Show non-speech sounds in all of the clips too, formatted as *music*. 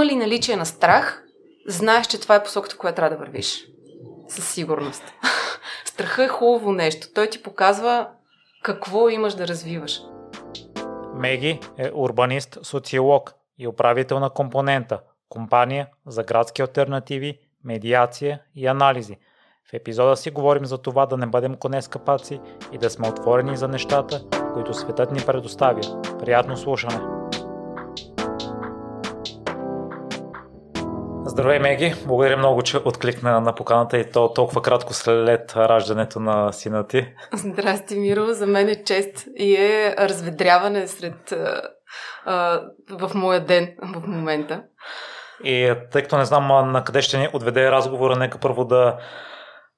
има ли наличие на страх, знаеш, че това е посоката, която трябва да вървиш. Със сигурност. *laughs* Страха е хубаво нещо. Той ти показва какво имаш да развиваш. Меги е урбанист, социолог и управител на компонента, компания за градски альтернативи, медиация и анализи. В епизода си говорим за това да не бъдем коне скъпаци и да сме отворени за нещата, които светът ни предоставя. Приятно слушане! Здравей, Меги! Благодаря много, че откликна на поканата и то толкова кратко след раждането на сина ти. Здрасти, Миро! За мен е чест и е разведряване сред а, в моя ден в момента. И тъй като не знам на къде ще ни отведе разговора, нека първо да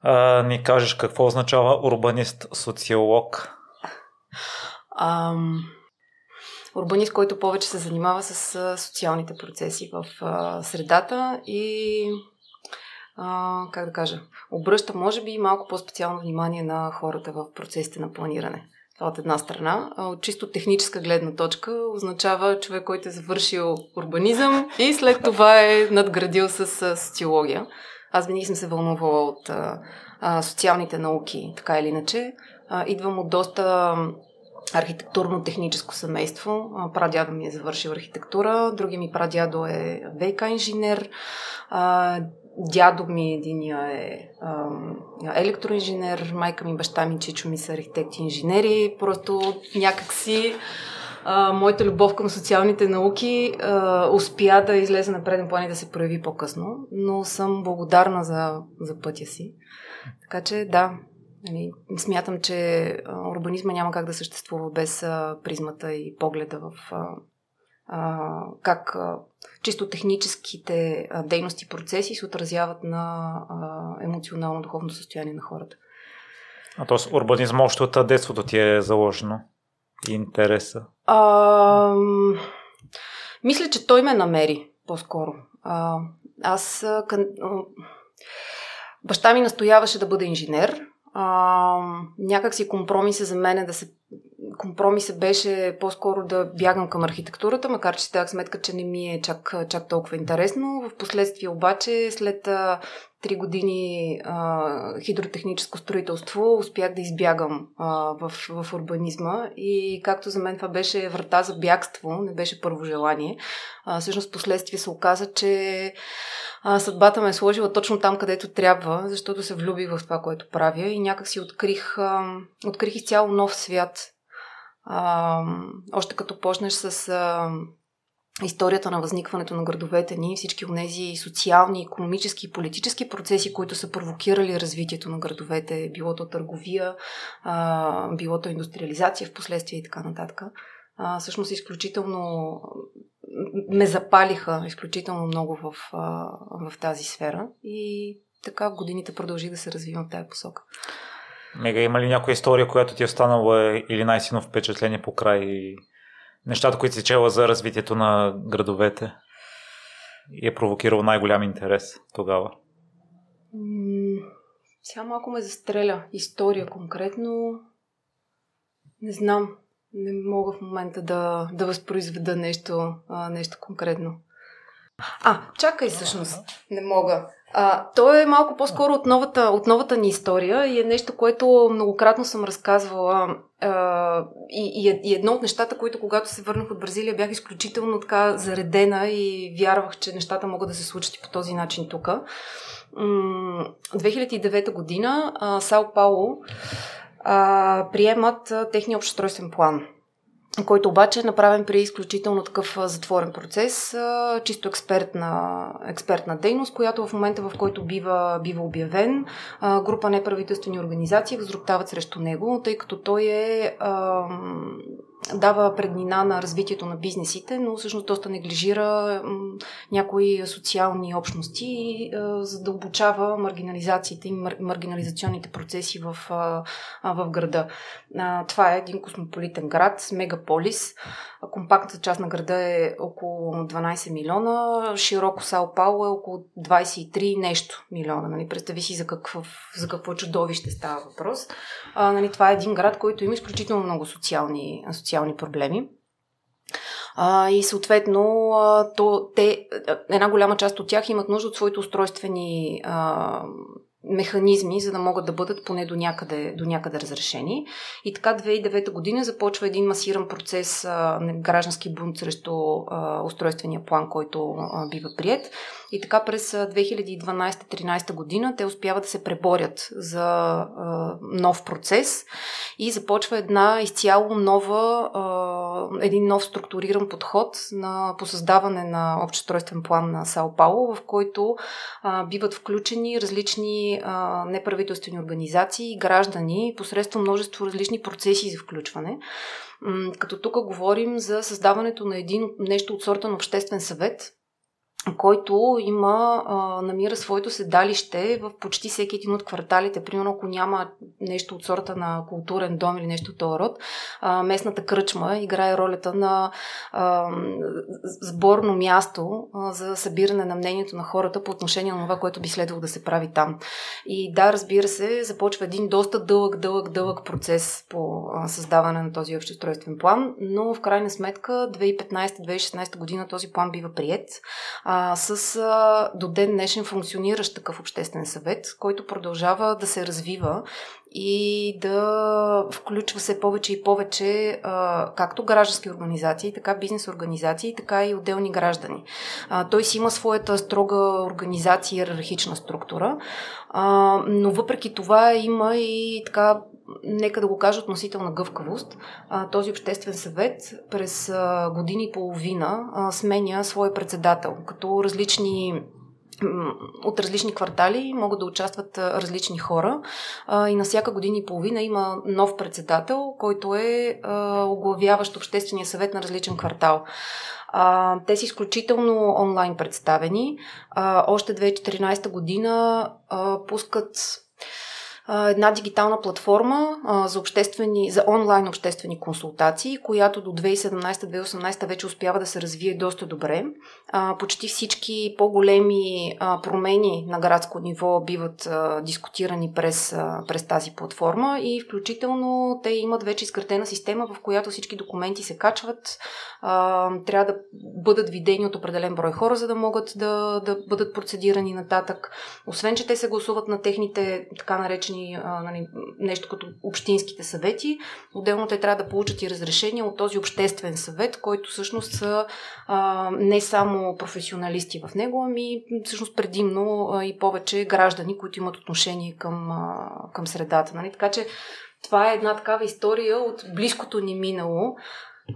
а, ни кажеш какво означава урбанист-социолог. Ам, урбанист, който повече се занимава с социалните процеси в средата и как да кажа, обръща може би малко по-специално внимание на хората в процесите на планиране. Това от една страна. От чисто техническа гледна точка означава човек, който е завършил урбанизъм и след това е надградил с социология. Аз винаги съм се вълнувала от а, социалните науки, така или иначе. А, идвам от доста архитектурно-техническо семейство. Прадядо ми е завършил архитектура, други ми прадядо е ВК инженер, дядо ми единия е електроинженер, майка ми, баща ми, чичо ми са архитекти инженери. Просто някакси моята любов към социалните науки успя да излезе на преден план и да се прояви по-късно, но съм благодарна за, за пътя си. Така че да, нали, смятам, че а, урбанизма няма как да съществува без а, призмата и погледа в а, а, как а, чисто техническите а, дейности и процеси се отразяват на а, емоционално-духовно състояние на хората. А т.е. урбанизма още от детството ти е заложено? интереса? А, мисля, че той ме намери по-скоро. А, аз. Кън... Баща ми настояваше да бъда инженер. А, някак си компромиса за мен е да се компромисът беше по-скоро да бягам към архитектурата, макар че си дах сметка, че не ми е чак, чак толкова интересно. В последствие обаче, след три години а, хидротехническо строителство, успях да избягам а, в, в урбанизма и както за мен това беше врата за бягство, не беше първо желание, а, всъщност последствие се оказа, че а, съдбата ме е сложила точно там, където трябва, защото се влюбих в това, което правя и някак си открих, а, открих изцяло нов свят. А, още като почнеш с а, историята на възникването на градовете ни, всички от тези социални, економически и политически процеси, които са провокирали развитието на градовете, било то търговия, а, било то индустриализация в последствие и така нататък. А, всъщност изключително ме запалиха изключително много в, в тази сфера и така годините продължи да се развивам в тази посока. Мега, има ли някоя история, която ти е останала или най-силно впечатление по край нещата, които си чела за развитието на градовете и е провокирал най-голям интерес тогава? сега малко ме застреля. История конкретно. Не знам. Не мога в момента да, да възпроизведа нещо, а, нещо конкретно. А, чакай всъщност. Не мога. А, то е малко по-скоро от новата, от новата ни история и е нещо, което многократно съм разказвала. А, и, и, е, и едно от нещата, които когато се върнах от Бразилия, бях изключително така заредена и вярвах, че нещата могат да се случат и по този начин тук. 2009 година Сао Пауло а, приемат техния общостройствен план който обаче е направен при изключително такъв затворен процес, чисто експертна, експертна дейност, която в момента, в който бива, бива обявен, група неправителствени организации възроптават срещу него, тъй като той е дава преднина на развитието на бизнесите, но всъщност доста неглижира някои социални общности и задълбочава маргинализациите и маргинализационните процеси в, в града. Това е един космополитен град, мегаполис. Компактната част на града е около 12 милиона, широко Сао Пауло е около 23 нещо милиона. Нали? Представи си за какво, за какво чудовище става въпрос. А, нали, това е един град, който има изключително много социални, социални проблеми. А, и съответно, а, то, те, една голяма част от тях имат нужда от своите устройствени а, механизми, за да могат да бъдат поне до някъде, до някъде разрешени. И така 2009 година започва един масиран процес, а, граждански бунт срещу а, устройствения план, който а, бива прият. И така през 2012-13 година те успяват да се преборят за а, нов процес и започва една изцяло нова, а, един нов структуриран подход на, по създаване на общостройствен план на Сао Пауло, в който а, биват включени различни а, неправителствени организации и граждани посредством множество различни процеси за включване. Като тук говорим за създаването на един нещо от сорта на обществен съвет, който има, намира своето седалище в почти всеки един от кварталите. Примерно, ако няма нещо от сорта на културен дом или нещо от този род, местната кръчма играе ролята на сборно място за събиране на мнението на хората по отношение на това, което би следвало да се прави там. И да, разбира се, започва един доста дълъг, дълъг, дълъг процес по създаване на този общеустройствен план, но в крайна сметка 2015-2016 година този план бива прият а, с а, до ден днешен функциониращ такъв обществен съвет, който продължава да се развива и да включва се повече и повече а, както граждански организации, така бизнес организации, така и отделни граждани. А, той си има своята строга организация и иерархична структура, а, но въпреки това има и така нека да го кажа, относителна гъвкавост. Този обществен съвет през години и половина сменя своя председател, като различни от различни квартали могат да участват различни хора и на всяка година и половина има нов председател, който е оглавяващ обществения съвет на различен квартал. те са изключително онлайн представени. още 2014 година пускат една дигитална платформа за, обществени, за онлайн обществени консултации, която до 2017-2018 вече успява да се развие доста добре. Почти всички по-големи промени на градско ниво биват дискутирани през, през тази платформа и включително те имат вече изградена система, в която всички документи се качват, трябва да бъдат видени от определен брой хора, за да могат да, да бъдат процедирани нататък. Освен, че те се гласуват на техните така наречени нали, нещо като общинските съвети. Отделно те трябва да получат и разрешение от този обществен съвет, който всъщност са а, не само професионалисти в него, ами всъщност предимно а, и повече граждани, които имат отношение към, а, към средата. Нали? Така че това е една такава история от близкото ни минало,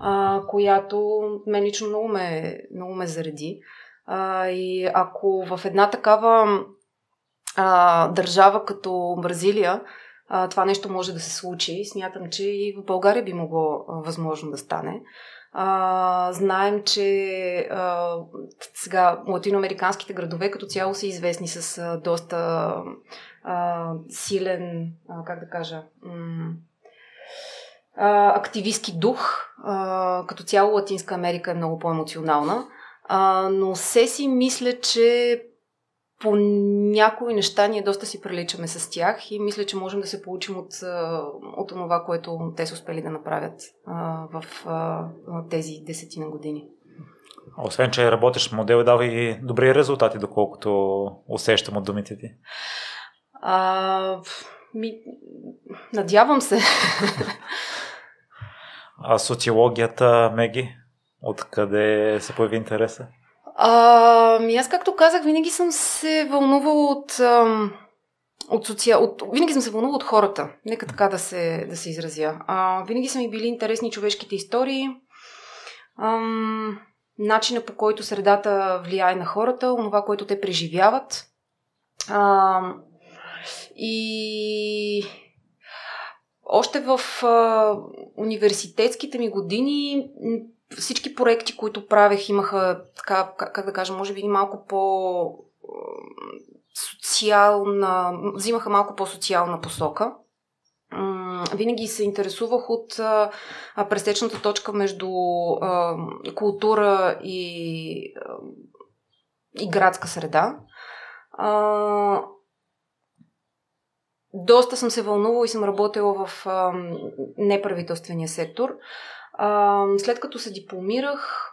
а, която мен лично много ме, много ме зареди. А, и ако в една такава а, държава като Бразилия а, това нещо може да се случи. Смятам, че и в България би могло а, възможно да стане. А, знаем, че а, сега латиноамериканските градове като цяло са известни с а, доста а, силен, а, как да кажа, м- а, активистски дух. А, като цяло Латинска Америка е много по-емоционална. А, но се си мисля, че по някои неща ние доста си приличаме с тях и мисля, че можем да се получим от, от това, което те са успели да направят а, в а, тези десетина години. Освен, че работиш модел, дава и добри резултати, доколкото усещам от думите ти. А, ми, надявам се. а социологията, Меги, откъде се появи интереса? А, аз, както казах, винаги съм се вълнувала от, от социал... От... Винаги съм се вълнувала от хората. Нека така да се, да се изразя. А, винаги са ми били интересни човешките истории, ам, начина по който средата влияе на хората, онова, което те преживяват. А, и още в а, университетските ми години всички проекти, които правех, имаха така, как, да кажа, може би малко по социална, взимаха малко по-социална посока. Винаги се интересувах от а, пресечната точка между култура и, и градска среда. Доста съм се вълнувала и съм работила в неправителствения сектор. А, след като се дипломирах,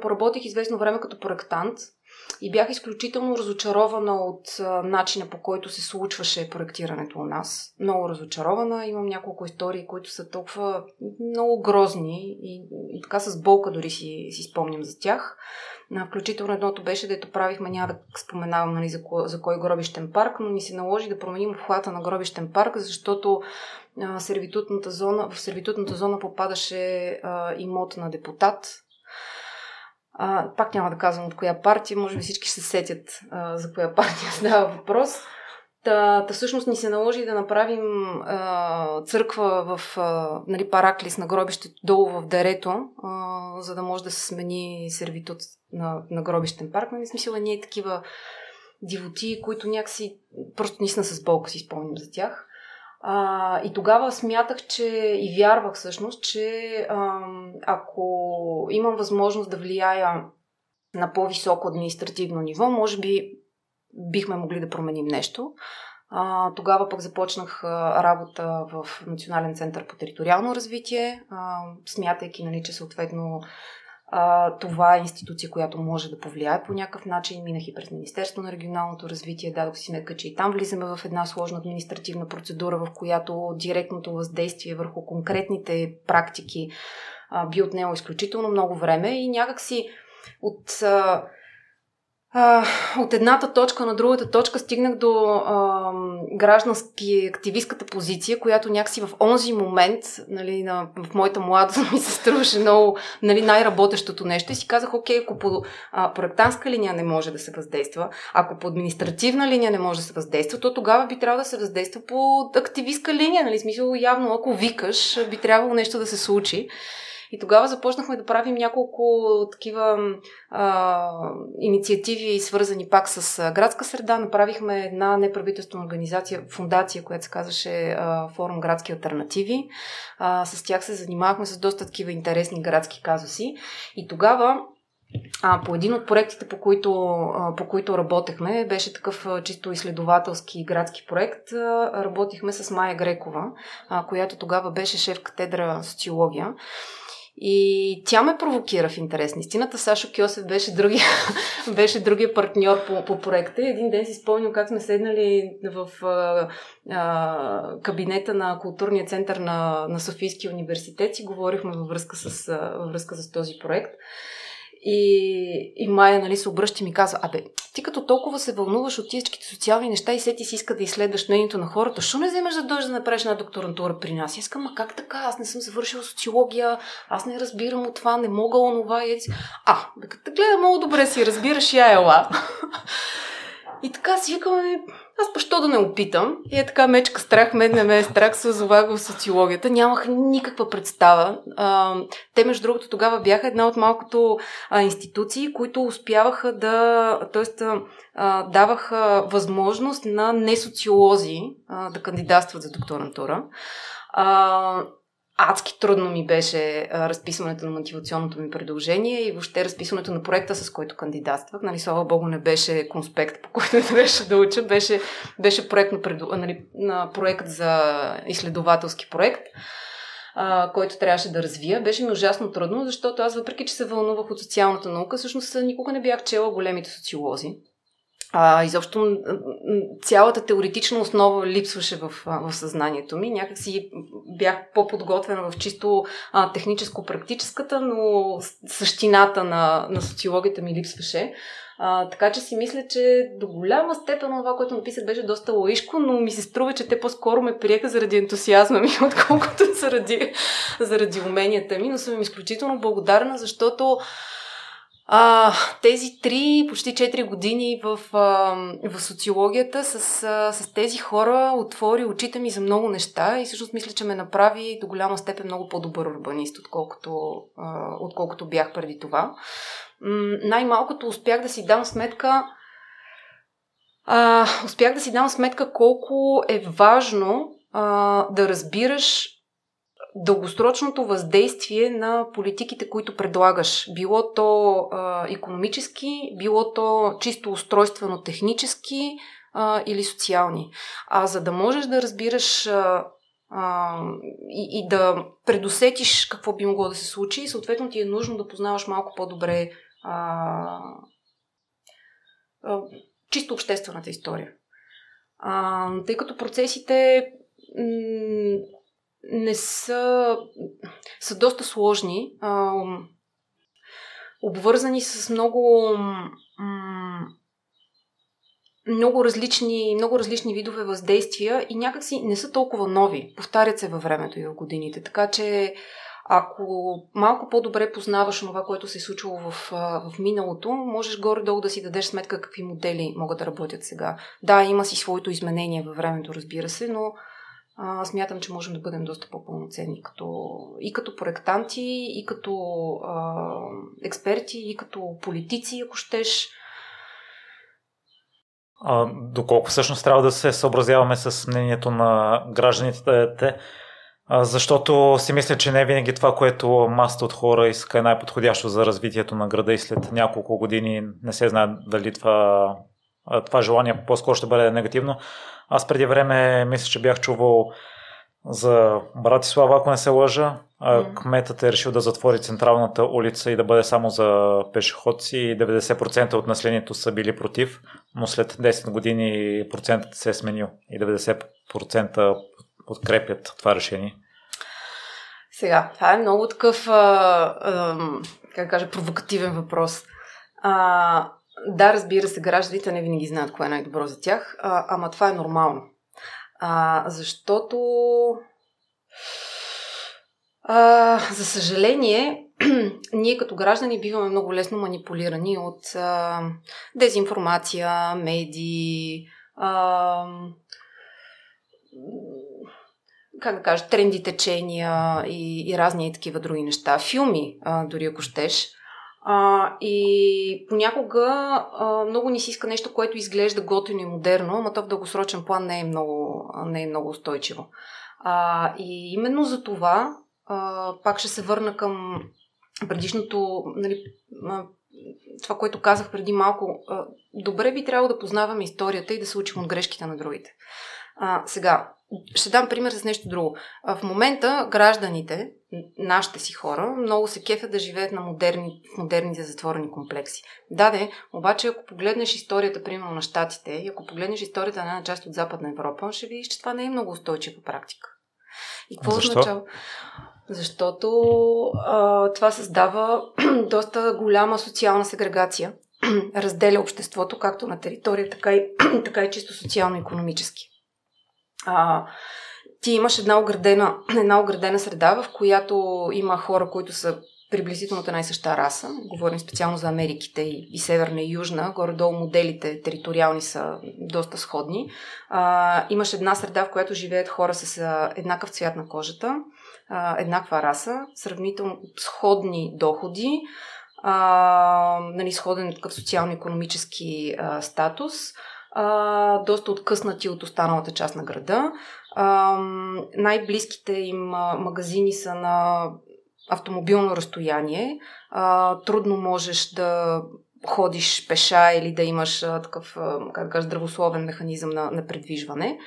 поработих известно време като проектант и бях изключително разочарована от начина по който се случваше проектирането у нас. Много разочарована. Имам няколко истории, които са толкова много грозни и, и така с болка дори си, си спомням за тях. Включително едното беше, дето правихме, няма да споменавам нали, за, ко, за кой гробищен парк, но ни се наложи да променим обхвата на гробищен парк, защото сервитутната зона, в сервитутната зона попадаше имот на депутат, пак няма да казвам от коя партия, може би всички се сетят за коя партия *laughs* става въпрос. Та, та всъщност ни се наложи да направим а, църква в а, нали, Параклис на гробището долу в Дерето, а, за да може да се смени сервитут на, на гробищен парк. Нали, смисъл ние такива дивоти, които някакси просто наистина с болка си спомням за тях. А, и тогава смятах, че и вярвах всъщност, че а, ако имам възможност да влияя на по-високо административно ниво, може би бихме могли да променим нещо. А, тогава пък започнах работа в Национален център по териториално развитие, а, смятайки, нали, че съответно а, това е институция, която може да повлияе по някакъв начин. Минах и през Министерство на регионалното развитие, дадох си сметка, че и там влизаме в една сложна административна процедура, в която директното въздействие върху конкретните практики а, би отнело изключително много време и някакси от а, от едната точка на другата точка стигнах до а, граждански активистката позиция, която някакси в онзи момент, нали, на, в моята младост *laughs* ми се струваше много нали, най-работещото нещо и си казах, окей, ако по а, проектантска линия не може да се въздейства, ако по административна линия не може да се въздейства, то тогава би трябвало да се въздейства по активистка линия, нали, смисъл явно ако викаш, би трябвало нещо да се случи. И тогава започнахме да правим няколко такива а, инициативи, свързани пак с градска среда. Направихме една неправителствена организация, фундация, която се казваше Форум Градски альтернативи. А, с тях се занимавахме с доста такива интересни градски казуси. И тогава а, по един от проектите, по които, по които работехме, беше такъв чисто изследователски градски проект. Работихме с Майя Грекова, която тогава беше шеф катедра социология. И тя ме провокира в интерес на истината. Сашо Кьосев беше другия, *laughs* беше другия партньор по, по проекта. Един ден си спомням как сме седнали в а, а, кабинета на културния център на, на Софийския университет и говорихме във връзка с, във връзка с този проект. И, и Майя нали, се обръща и ми казва, абе, ти като толкова се вълнуваш от всичките социални неща и се ти си иска да изследваш мнението на хората, що не вземеш да дойдеш да направиш една докторантура при нас? Искам, ма как така? Аз не съм завършила социология, аз не разбирам от това, не мога онова. И... А, бе, като гледа много добре си разбираш, я ела. *laughs* И така си викаме, аз защо да не опитам? И е така мечка страх, мен не ме е страх, се озовах в социологията. Нямах никаква представа. Те, между другото, тогава бяха една от малкото институции, които успяваха да, т.е. даваха възможност на несоциолози а, да кандидатстват за докторантура. Адски трудно ми беше разписването на мотивационното ми предложение и въобще разписването на проекта, с който кандидатствах. Нали, слава богу, не беше конспект, по който *laughs* трябваше да уча, беше, беше проект, на, нали, на проект за изследователски проект а, който трябваше да развия. Беше ми ужасно трудно, защото аз, въпреки че се вълнувах от социалната наука, всъщност никога не бях чела големите социолози. А, изобщо цялата теоретична основа липсваше в, в съзнанието ми. Някак си бях по-подготвена в чисто а, техническо-практическата, но същината на, на социологията ми липсваше. А, така че си мисля, че до голяма степен това, което написах, беше доста лоишко, но ми се струва, че те по-скоро ме приеха заради ентусиазма ми, *laughs* отколкото заради, заради уменията ми. Но съм им изключително благодарна, защото а, тези три, почти 4 години в, а, в социологията с, а, с тези хора отвори очите ми за много неща и всъщност мисля, че ме направи до голяма степен много по-добър урбанист, отколкото, а, отколкото бях преди това. М- най-малкото успях да си дам сметка а, успях да си дам сметка колко е важно а, да разбираш дългосрочното въздействие на политиките, които предлагаш. Било то а, економически, било то чисто устройствено технически а, или социални. А за да можеш да разбираш а, а, и, и да предусетиш какво би могло да се случи съответно ти е нужно да познаваш малко по-добре а, а, чисто обществената история. А, тъй като процесите м- не са, са доста сложни, а, обвързани с много много различни, много различни видове въздействия и някакси не са толкова нови. Повтарят се във времето и в годините. Така че ако малко по-добре познаваш това, което се е случило в, в миналото, можеш горе-долу да си дадеш сметка какви модели могат да работят сега. Да, има си своето изменение във времето, разбира се, но а, смятам, че можем да бъдем доста по-пълноценни като, и като проектанти, и като а, експерти, и като политици, ако щеш. А, доколко всъщност трябва да се съобразяваме с мнението на гражданите, защото си мисля, че не винаги това, което масата от хора иска е най-подходящо за развитието на града и след няколко години не се знае дали това, това желание по-скоро ще бъде негативно. Аз преди време мисля, че бях чувал за Братислава, ако не се лъжа. Mm. Кметът е решил да затвори централната улица и да бъде само за пешеходци и 90% от населението са били против, но след 10 години процентът се е сменил и 90% подкрепят това решение. Сега, това е много такъв, а, а, как кажа, провокативен въпрос. А, да, разбира се, гражданите не винаги знаят кое е най-добро за тях, а, ама това е нормално. А, защото а, за съжаление, *clears throat* ние като граждани биваме много лесно манипулирани от а, дезинформация, медии, а, как да кажа, тренди течения и, и разни такива други неща. Филми, а, дори ако щеш. А, и понякога а, много ни си иска нещо, което изглежда готино и модерно, но то в дългосрочен план не е много, не е много устойчиво. А, и именно за това а, пак ще се върна към предишното, нали, това, което казах преди малко. Добре би трябвало да познаваме историята и да се учим от грешките на другите. А, сега, ще дам пример с нещо друго. В момента гражданите, нашите си хора, много се кефят да живеят на модерни, в модерните затворени комплекси. Да, де, обаче ако погледнеш историята, примерно на Штатите, и ако погледнеш историята на една част от Западна Европа, ще видиш, че това не е много устойчива практика. И какво Защо? означава? Защото а, това създава *clears throat* доста голяма социална сегрегация, *clears throat* разделя обществото както на територия, така и, *clears throat* така и чисто социално-економически а, ти имаш една оградена, една оградена среда, в която има хора, които са приблизително от една и съща раса. Говорим специално за Америките и, и Северна и Южна. Горе-долу моделите териториални са доста сходни. А, имаш една среда, в която живеят хора с а, еднакъв цвят на кожата, а, еднаква раса, сравнително сходни доходи, а, нали, сходен такъв социално-економически а, статус – а, доста откъснати от останалата част на града. А, най-близките им магазини са на автомобилно разстояние. А, трудно можеш да ходиш пеша или да имаш а, такъв, а, как да кажа, здравословен механизъм на, на предвижване.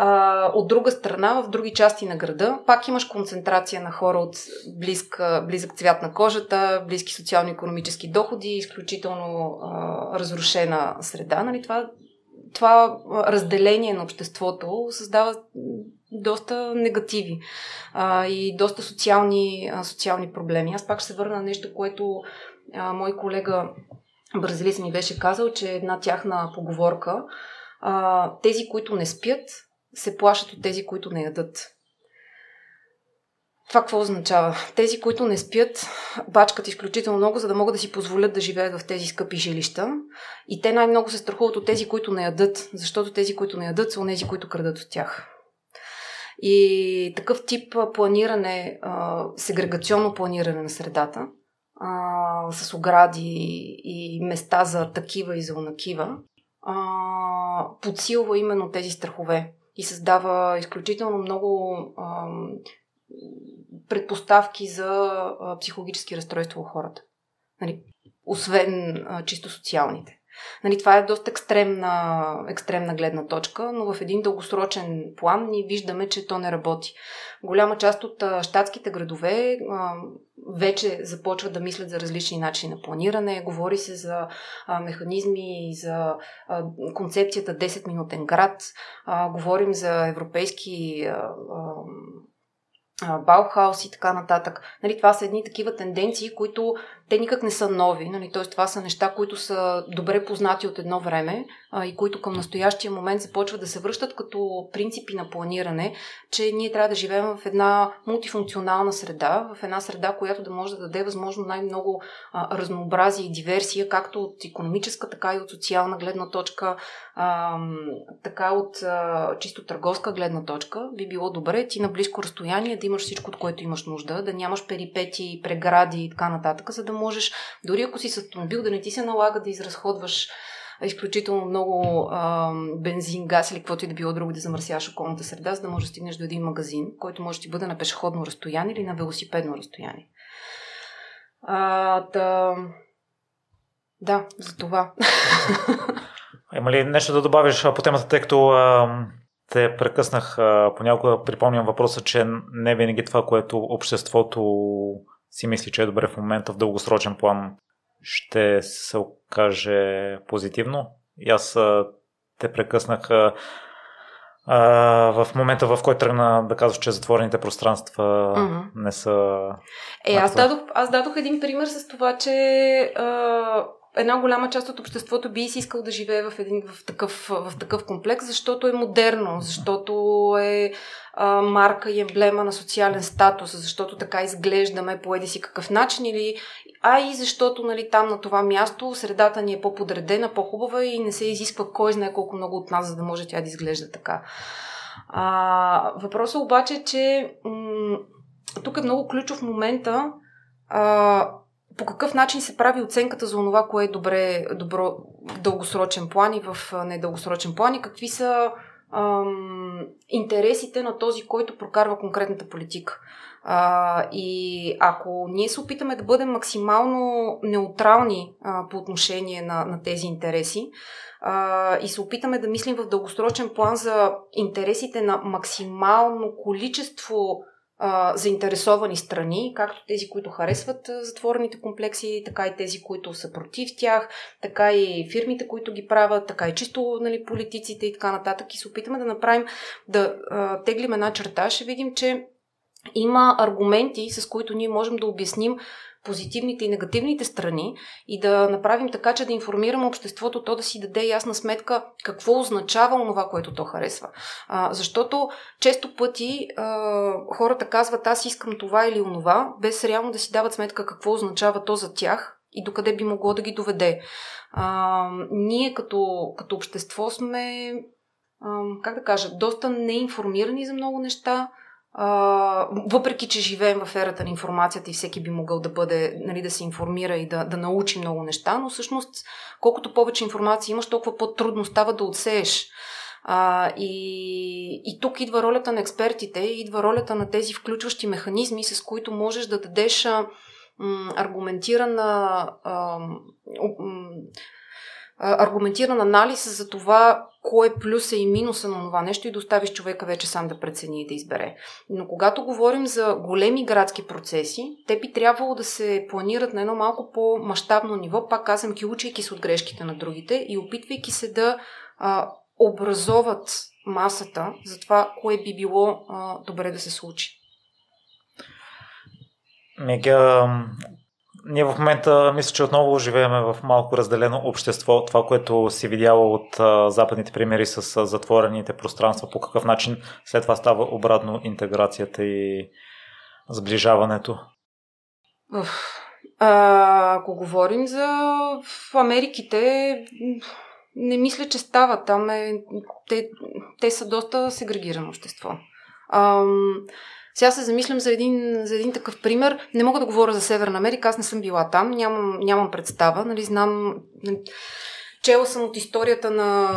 А, от друга страна, в други части на града, пак имаш концентрация на хора от близък, близък цвят на кожата, близки социално-економически доходи, изключително а, разрушена среда. Нали? Това, това разделение на обществото създава доста негативи а, и доста социални, а, социални проблеми. Аз пак ще се върна на нещо, което а, мой колега бразилец ми беше казал, че една тяхна поговорка а, тези, които не спят, се плашат от тези, които не ядат. Това какво означава? Тези, които не спят, бачкат изключително много, за да могат да си позволят да живеят в тези скъпи жилища. И те най-много се страхуват от тези, които не ядат, защото тези, които не ядат, са тези, които крадат от тях. И такъв тип планиране, сегрегационно планиране на средата, с огради и места за такива и за онакива, подсилва именно тези страхове и създава изключително много предпоставки за психологически разстройства у хората. Нали, освен чисто социалните. Нали, това е доста екстремна, екстремна гледна точка, но в един дългосрочен план ние виждаме, че то не работи. Голяма част от щатските градове а, вече започват да мислят за различни начини на планиране. Говори се за а, механизми, за а, концепцията 10-минутен град. А, говорим за европейски а, а, Баухаус и така нататък. Нали, това са едни такива тенденции, които те никак не са нови. Нали, т.е. това са неща, които са добре познати от едно време а, и които към настоящия момент започват да се връщат като принципи на планиране, че ние трябва да живеем в една мултифункционална среда, в една среда, която да може да даде възможно най-много а, разнообразие и диверсия, както от економическа, така и от социална гледна точка, а, така от а, чисто търговска гледна точка. Би било добре ти на близко разстояние да имаш всичко, от което имаш нужда, да нямаш перипети, прегради и така нататък, за да можеш, дори ако си с автомобил, да не ти се налага да изразходваш изключително много а, бензин, газ или каквото и да било друго да замърсяваш околната среда, за да можеш да стигнеш до един магазин, който може да ти бъде на пешеходно разстояние или на велосипедно разстояние. А, да... да, за това. *laughs* Има ли нещо да добавиш по темата, тъй като а, те прекъснах понякога, припомням въпроса, че не винаги това, което обществото си мисли, че е добре в момента в дългосрочен план, ще се окаже позитивно. И аз те прекъснах а, в момента, в който тръгна да казваш, че затворените пространства mm-hmm. не са. Е, аз дадох, аз дадох един пример с това, че а, една голяма част от обществото би си искал да живее в, един, в, такъв, в такъв комплекс, защото е модерно, защото е марка и емблема на социален статус, защото така изглеждаме по еди си какъв начин, или, а и защото нали, там на това място средата ни е по-подредена, по-хубава и не се изисква кой знае колко много от нас, за да може тя да изглежда така. А, въпросът обаче е, че м- тук е много ключов момента а, по какъв начин се прави оценката за това, кое е добре, добро в дългосрочен план и в недългосрочен план и какви са ам, интересите на този, който прокарва конкретната политика. А, и ако ние се опитаме да бъдем максимално неутрални а, по отношение на, на тези интереси а, и се опитаме да мислим в дългосрочен план за интересите на максимално количество а, заинтересовани страни, както тези, които харесват затворените комплекси, така и тези, които са против тях, така и фирмите, които ги правят, така и чисто нали, политиците и така нататък. И се опитаме да направим, да а, теглим една черта, ще видим, че има аргументи, с които ние можем да обясним позитивните и негативните страни и да направим така, че да информираме обществото, то да си даде ясна сметка какво означава онова, което то харесва. А, защото често пъти а, хората казват аз искам това или онова, без реално да си дават сметка какво означава то за тях и докъде би могло да ги доведе. А, ние като, като общество сме, а, как да кажа, доста неинформирани за много неща, въпреки, че живеем в ерата на информацията и всеки би могъл да бъде, нали, да се информира и да, да научи много неща, но всъщност колкото повече информация имаш, толкова по-трудно става да отсееш. А, и, и тук идва ролята на експертите, идва ролята на тези включващи механизми, с които можеш да дадеш а, м, аргументирана а, аргументиран анализ за това кое е плюса и минуса на това нещо и да оставиш човека вече сам да прецени и да избере. Но когато говорим за големи градски процеси, те би трябвало да се планират на едно малко по-масштабно ниво, пак казвам, ки учейки се от грешките на другите и опитвайки се да а, образоват масата за това, кое би било а, добре да се случи. Мега, ние в момента мисля, че отново живеем в малко разделено общество. Това, което си видяла от а, западните примери с а, затворените пространства, по какъв начин след това става обратно интеграцията и сближаването? А, ако говорим за в Америките, не мисля, че става. Там е, те, те са доста сегрегирано общество. Ам, сега се замислям за един, за един такъв пример. Не мога да говоря за Северна Америка, аз не съм била там, нямам, нямам представа. Нали, знам, нали, чела съм от историята на,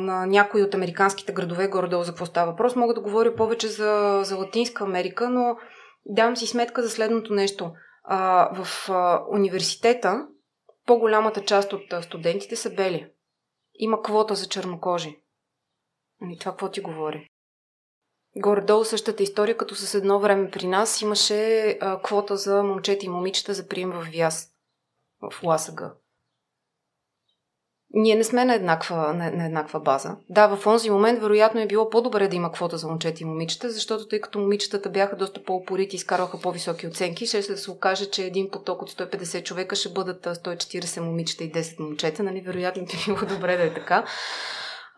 на някои от американските градове, горе-долу за какво става въпрос. Мога да говоря повече за, за Латинска Америка, но давам си сметка за следното нещо. А, в а, университета по-голямата част от студентите са бели. Има квота за чернокожи. Ами това какво ти говори? Горе-долу същата история, като с едно време при нас имаше а, квота за момчета и момичета за прием в ВЯС, в ЛАСАГ. Ние не сме на еднаква, на, на еднаква база. Да, в онзи момент вероятно е било по-добре да има квота за момчета и момичета, защото тъй като момичетата бяха доста по-упорити и изкарваха по-високи оценки, ще да се окаже, че един поток от 150 човека ще бъдат 140 момичета и 10 момчета. Нали? Вероятно би било добре да е така.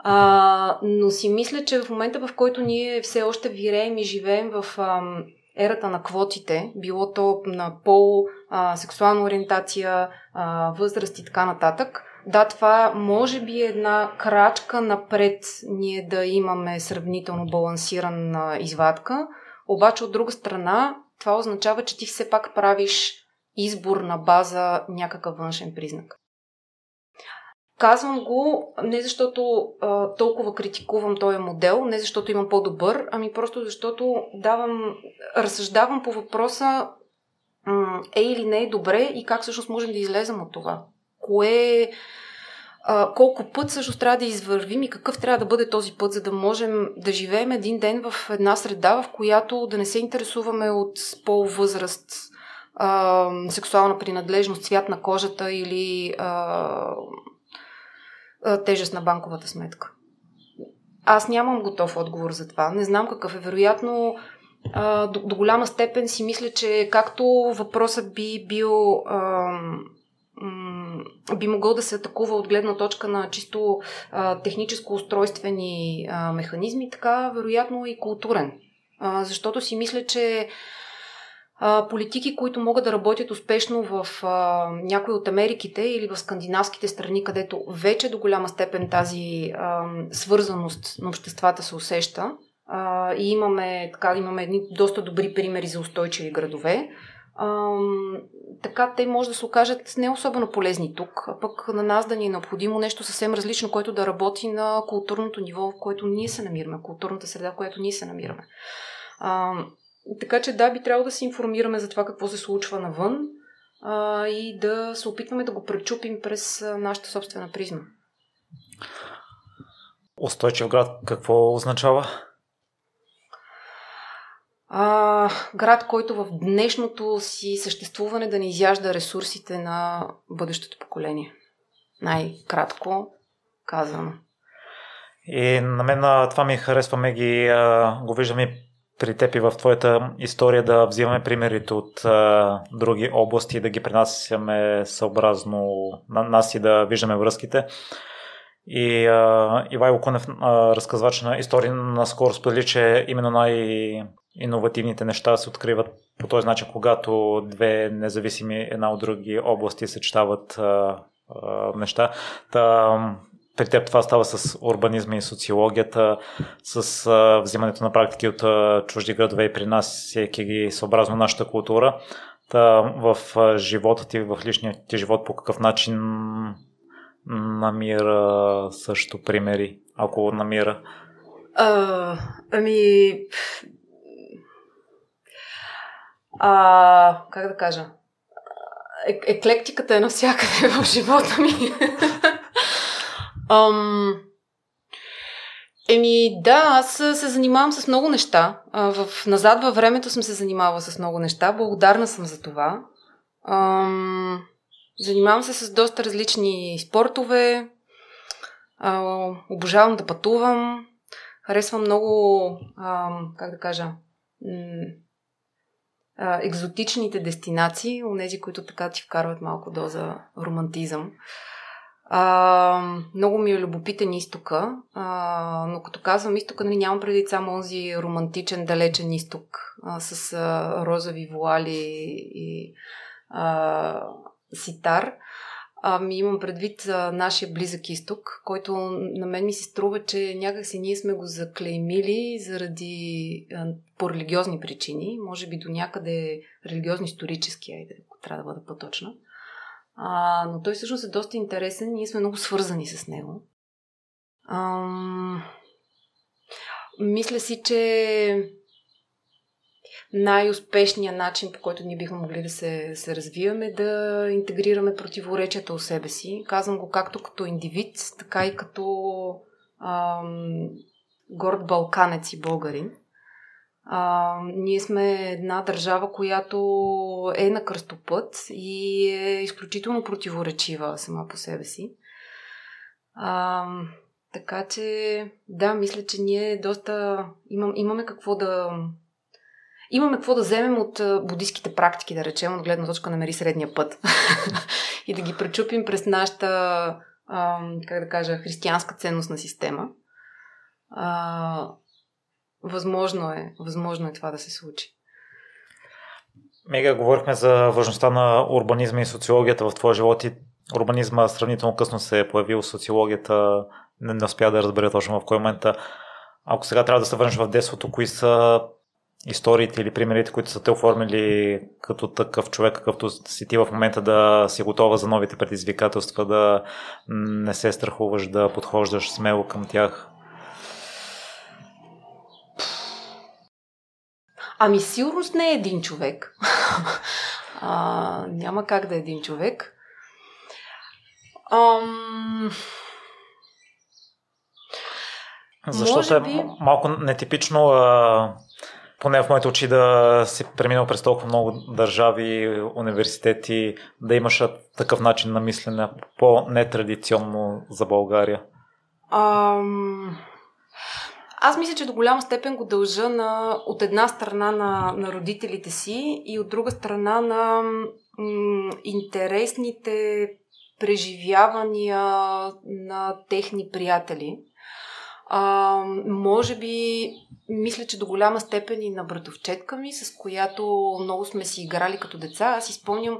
А, но си мисля, че в момента, в който ние все още виреем и живеем в ам, ерата на квотите, било то на пол, а, сексуална ориентация, а, възраст и така нататък, да, това може би е една крачка напред ние да имаме сравнително балансирана извадка, обаче от друга страна това означава, че ти все пак правиш избор на база някакъв външен признак. Казвам го не защото а, толкова критикувам този модел, не защото имам по-добър, ами просто защото давам, разсъждавам по въпроса м- е или не е добре и как всъщност можем да излезем от това. Кое а, колко път също трябва да извървим и какъв трябва да бъде този път, за да можем да живеем един ден в една среда, в която да не се интересуваме от пол, възраст, а, сексуална принадлежност, цвят на кожата или а, тежест на банковата сметка. Аз нямам готов отговор за това. Не знам какъв е. Вероятно, до, до голяма степен си мисля, че както въпросът би бил. би могъл да се атакува от гледна точка на чисто техническо-устройствени механизми, така вероятно и културен. защото си мисля, че политики, които могат да работят успешно в а, някои от Америките или в скандинавските страни, където вече до голяма степен тази а, свързаност на обществата се усеща. А, и имаме, така, имаме едни доста добри примери за устойчиви градове. А, така те може да се окажат не особено полезни тук, а пък на нас да ни е необходимо нещо съвсем различно, което да работи на културното ниво, в което ние се намираме, културната среда, в която ние се намираме. А, така че да, би трябвало да се информираме за това какво се случва навън а, и да се опитваме да го пречупим през нашата собствена призма. Устойчив град какво означава? А, град, който в днешното си съществуване да не изяжда ресурсите на бъдещото поколение. Най-кратко казано. И на мен това ми харесва, Меги, го виждаме при теб и в твоята история да взимаме примерите от а, други области и да ги принасяме съобразно на нас и да виждаме връзките. И а, Ивайло Кунев, а, разказвач на истории, наскоро сподели, че именно най-инновативните неща се откриват по този начин, когато две независими една от други области съчетават а, а, неща. Та, при теб това става с урбанизма и социологията, с а, взимането на практики от а, чужди градове и при нас, всеки ги съобразно нашата култура. Та, в а, живота ти, в личния ти живот, по какъв начин намира също примери, ако намира? А, ами... А, как да кажа? Е- еклектиката е навсякъде в живота ми. *laughs* Ам... Еми, да, аз се занимавам с много неща. В, назад във времето съм се занимавала с много неща. Благодарна съм за това. Ам... Занимавам се с доста различни спортове. А, обожавам да пътувам. Харесвам много, ам, как да кажа, а, екзотичните дестинации, онези, които така ти вкарват малко доза романтизъм. А, много ми е любопитен изтока, а, но като казвам изтока, нали, нямам преди само онзи романтичен, далечен изток с а, розови вуали и а, ситар. Ами имам предвид а, нашия близък изток, който на мен ми се струва, че някакси ние сме го заклеймили заради а, по религиозни причини, може би до някъде религиозно-исторически, айде, ако трябва да бъда по-точна. А, но той всъщност е доста интересен. Ние сме много свързани с него. Ам... Мисля си, че най-успешният начин, по който ние бихме могли да се, се развиваме, да интегрираме противоречията у себе си. Казвам го както като индивид, така и като ам, горд балканец и българин. А, ние сме една държава, която е на кръстопът и е изключително противоречива сама по себе си. А, така че, да, мисля, че ние доста имам, имаме какво да. Имаме какво да вземем от буддийските практики, да речем, от гледна точка намери средния път. *laughs* и да ги пречупим през нашата, а, как да кажа, християнска ценностна система. А, възможно е, възможно е това да се случи. Мега, говорихме за важността на урбанизма и социологията в твоя живот и урбанизма сравнително късно се е появил, социологията не, не успя да разбере точно в кой момент. Ако сега трябва да се върнеш в детството, кои са историите или примерите, които са те оформили като такъв човек, какъвто си ти в момента да си готова за новите предизвикателства, да не се страхуваш, да подхождаш смело към тях? Ами сигурност не е един човек. *laughs* а, няма как да е един човек. Ам... Защото би... е малко нетипично, а, поне в моите очи, да си преминал през толкова много държави, университети, да имаш такъв начин на мислене, по-нетрадиционно за България. Ам... Аз мисля, че до голяма степен го дължа на, от една страна на, на родителите си и от друга страна на м, интересните преживявания на техни приятели. А, може би, мисля, че до голяма степен и на братовчетка ми, с която много сме си играли като деца. Аз изпомням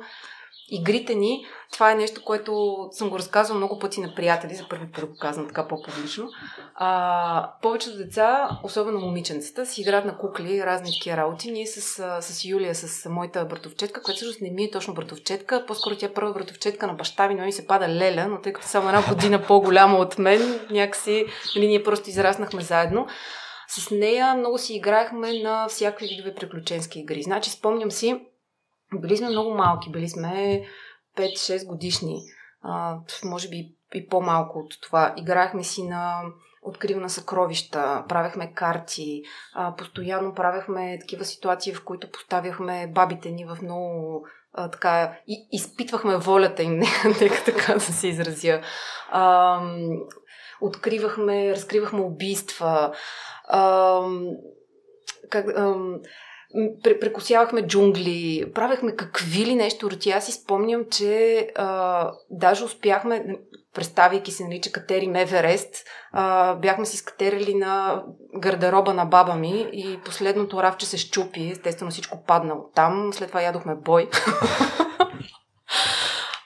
игрите ни, това е нещо, което съм го разказвала много пъти на приятели, за първи път го казвам така по-публично. А, повечето деца, особено момиченцата, си играят на кукли, разни такива работи. Ние с, с Юлия, с моята братовчетка, която всъщност не ми е точно братовчетка, по-скоро тя е първа братовчетка на баща ми, но ми се пада Леля, но тъй като само една година *laughs* по-голяма от мен, някакси, нали, ние просто израснахме заедно. С нея много си играхме на всякакви видове приключенски игри. Значи, спомням си, били сме много малки, били сме 5-6 годишни, а, може би и по-малко от това. Играхме си на откриване на съкровища, правехме карти, а, постоянно правехме такива ситуации, в които поставяхме бабите ни в много а, така, и, изпитвахме волята им, *laughs* нека така да се изразя. А, откривахме, разкривахме убийства. А, как, а, прекусявахме джунгли, правехме какви ли нещо роти. Аз си спомням, че а, даже успяхме, представяйки се, нали, че катерим Еверест, а, бяхме си скатерили на гардероба на баба ми и последното равче се щупи, естествено всичко падна от там, след това ядохме бой. *laughs*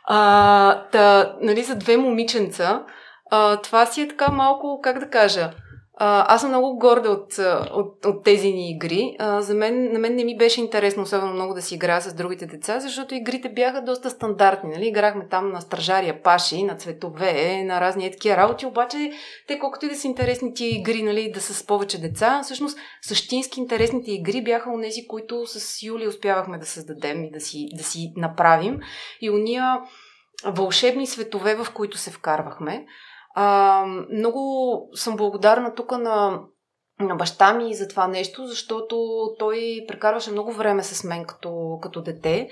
а, та, нали, за две момиченца, а, това си е така малко, как да кажа, аз съм много горда от, от, от тези ни игри. За мен, на мен не ми беше интересно особено много да си играя с другите деца, защото игрите бяха доста стандартни. Нали? Играхме там на стражария паши, на цветове, на разни такива работи, обаче те колкото и да са интересни тия игри, нали, да са с повече деца, всъщност същински интересните игри бяха у нези, които с Юли успявахме да създадем и да си, да си направим. И уния вълшебни светове, в които се вкарвахме. А, много съм благодарна тук на, на баща ми за това нещо, защото той прекарваше много време с мен като, като дете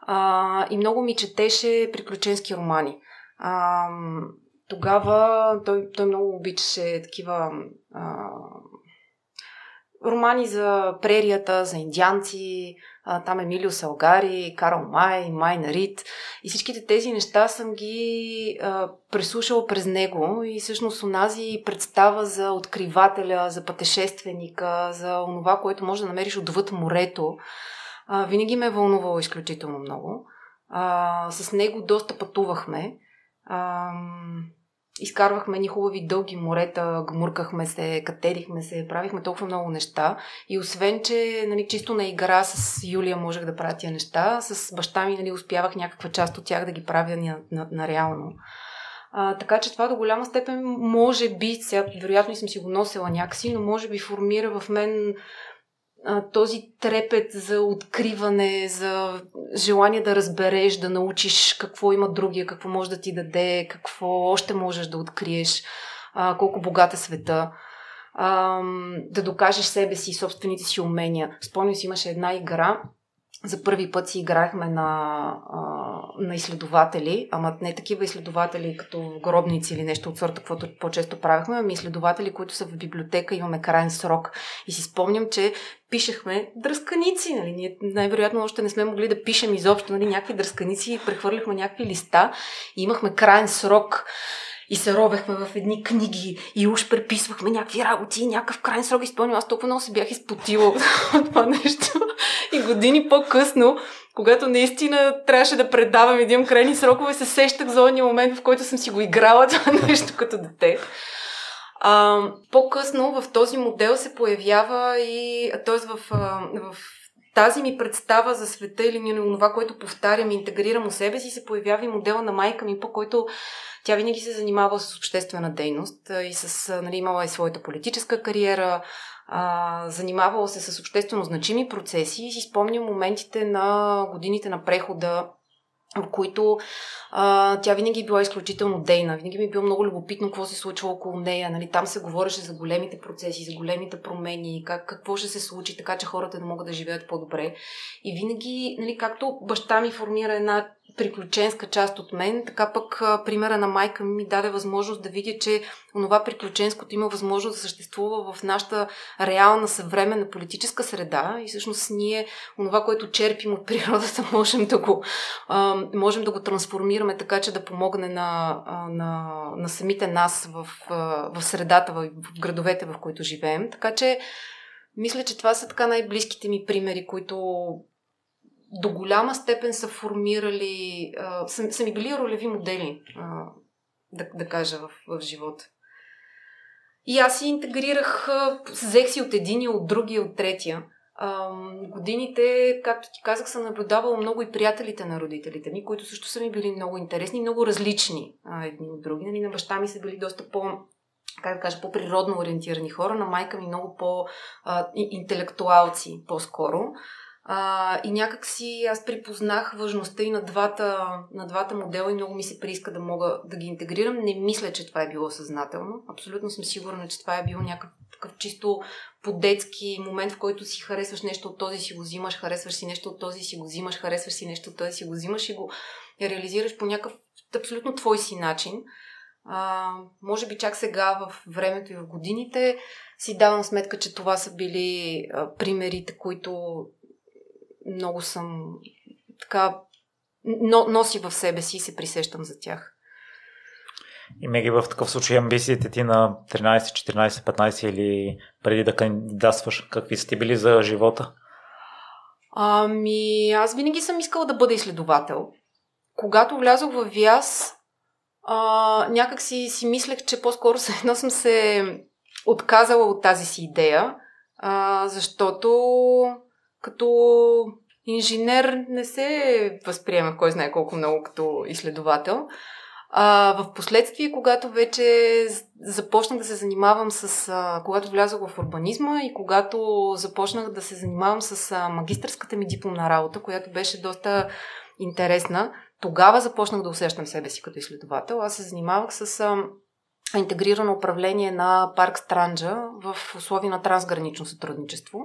а, и много ми четеше приключенски романи. А, тогава той, той много обичаше такива а, романи за прерията, за индианци, там Емилио Салгари, Карл Май, Майна Рид. И всичките тези неща съм ги а, преслушала през него и всъщност онази представа за откривателя, за пътешественика, за онова, което може да намериш отвъд морето, винаги ме е вълнувало изключително много. С него доста пътувахме. Изкарвахме ни хубави дълги морета, гмуркахме се, катерихме се, правихме толкова много неща. И освен, че нали, чисто на игра с Юлия можех да правя тия неща, с баща ми нали, успявах някаква част от тях да ги правя на, на, на реално. А, така че това до голяма степен може би, сега вероятно и съм си го носила някакси, но може би формира в мен а, този трепет за откриване, за желание да разбереш, да научиш какво има другия, какво може да ти даде, какво още можеш да откриеш, а, колко богат е света. А, да докажеш себе си и собствените си умения. Спомням си, имаше една игра, за първи път си играхме на, а, на изследователи, ама не такива изследователи като гробници или нещо от сорта, каквото по-често правихме, ами изследователи, които са в библиотека, имаме крайен срок. И си спомням, че пишехме дръсканици. Нали? Ние най-вероятно още не сме могли да пишем изобщо нали? някакви дръсканици, прехвърляхме някакви листа и имахме крайен срок и се робехме в едни книги и уж преписвахме някакви работи, някакъв крайен срок изпълнил. Аз толкова много се бях изпотила от *laughs* това нещо. И години по-късно, когато наистина трябваше да предавам един крайни срокове, се сещах за ония момент, в който съм си го играла *laughs* това нещо като дете. А, по-късно в този модел се появява и, т.е. В, в тази ми представа за света или това, което повтарям и интегрирам у себе си, се появява и модела на майка ми, по който тя винаги се занимава с обществена дейност и с, нали, имала и своята политическа кариера, а, занимавала се с обществено значими процеси и си спомням моментите на годините на прехода, в които а, тя винаги е била изключително дейна. Винаги ми е било много любопитно какво се случва около нея. Нали, там се говореше за големите процеси, за големите промени, как, какво ще се случи, така че хората да могат да живеят по-добре. И винаги, нали, както баща ми формира една приключенска част от мен, така пък примера на майка ми ми даде възможност да видя, че онова приключенското има възможност да съществува в нашата реална съвременна политическа среда и всъщност ние онова, което черпим от природата, *laughs* можем да го, можем да го трансформираме така, че да помогне на, на, на самите нас в, в средата, в градовете, в които живеем. Така че мисля, че това са така най-близките ми примери, които до голяма степен са формирали, а, са, са ми били ролеви модели, а, да, да кажа, в, в живота. И аз си интегрирах, взех си от единия, от другия, от третия. А, годините, както ти казах, съм наблюдавала много и приятелите на родителите ми, които също са ми били много интересни, много различни а, едни от други. Нали, на баща ми са били доста по, как да кажа, по-природно ориентирани хора, на майка ми много по-интелектуалци по-скоро. А, и някак си аз припознах важността и на двата, на двата модела и много ми се прииска да мога да ги интегрирам. Не мисля, че това е било съзнателно. Абсолютно съм сигурна, че това е било някакъв такъв чисто по-детски момент, в който си харесваш нещо от този си го взимаш, харесваш си нещо от този си го взимаш, харесваш си нещо от този си го взимаш и го реализираш по някакъв абсолютно твой си начин. А, може би чак сега в времето и в годините си давам сметка, че това са били а, примерите, които много съм така но, носи в себе си и се присещам за тях. Имайки в такъв случай амбициите ти на 13, 14, 15 или преди да кандидатстваш, какви са ти били за живота? Ами, аз винаги съм искала да бъда изследовател. Когато влязох в ВИАС, а, някак си, си мислех, че по-скоро едно съм се отказала от тази си идея, а, защото като инженер не се възприема кой знае колко много като изследовател. А, в последствие, когато вече започнах да се занимавам с... А, когато влязох в урбанизма и когато започнах да се занимавам с а, магистърската ми дипломна работа, която беше доста интересна, тогава започнах да усещам себе си като изследовател. Аз се занимавах с а, интегрирано управление на парк Странджа в условия на трансгранично сътрудничество.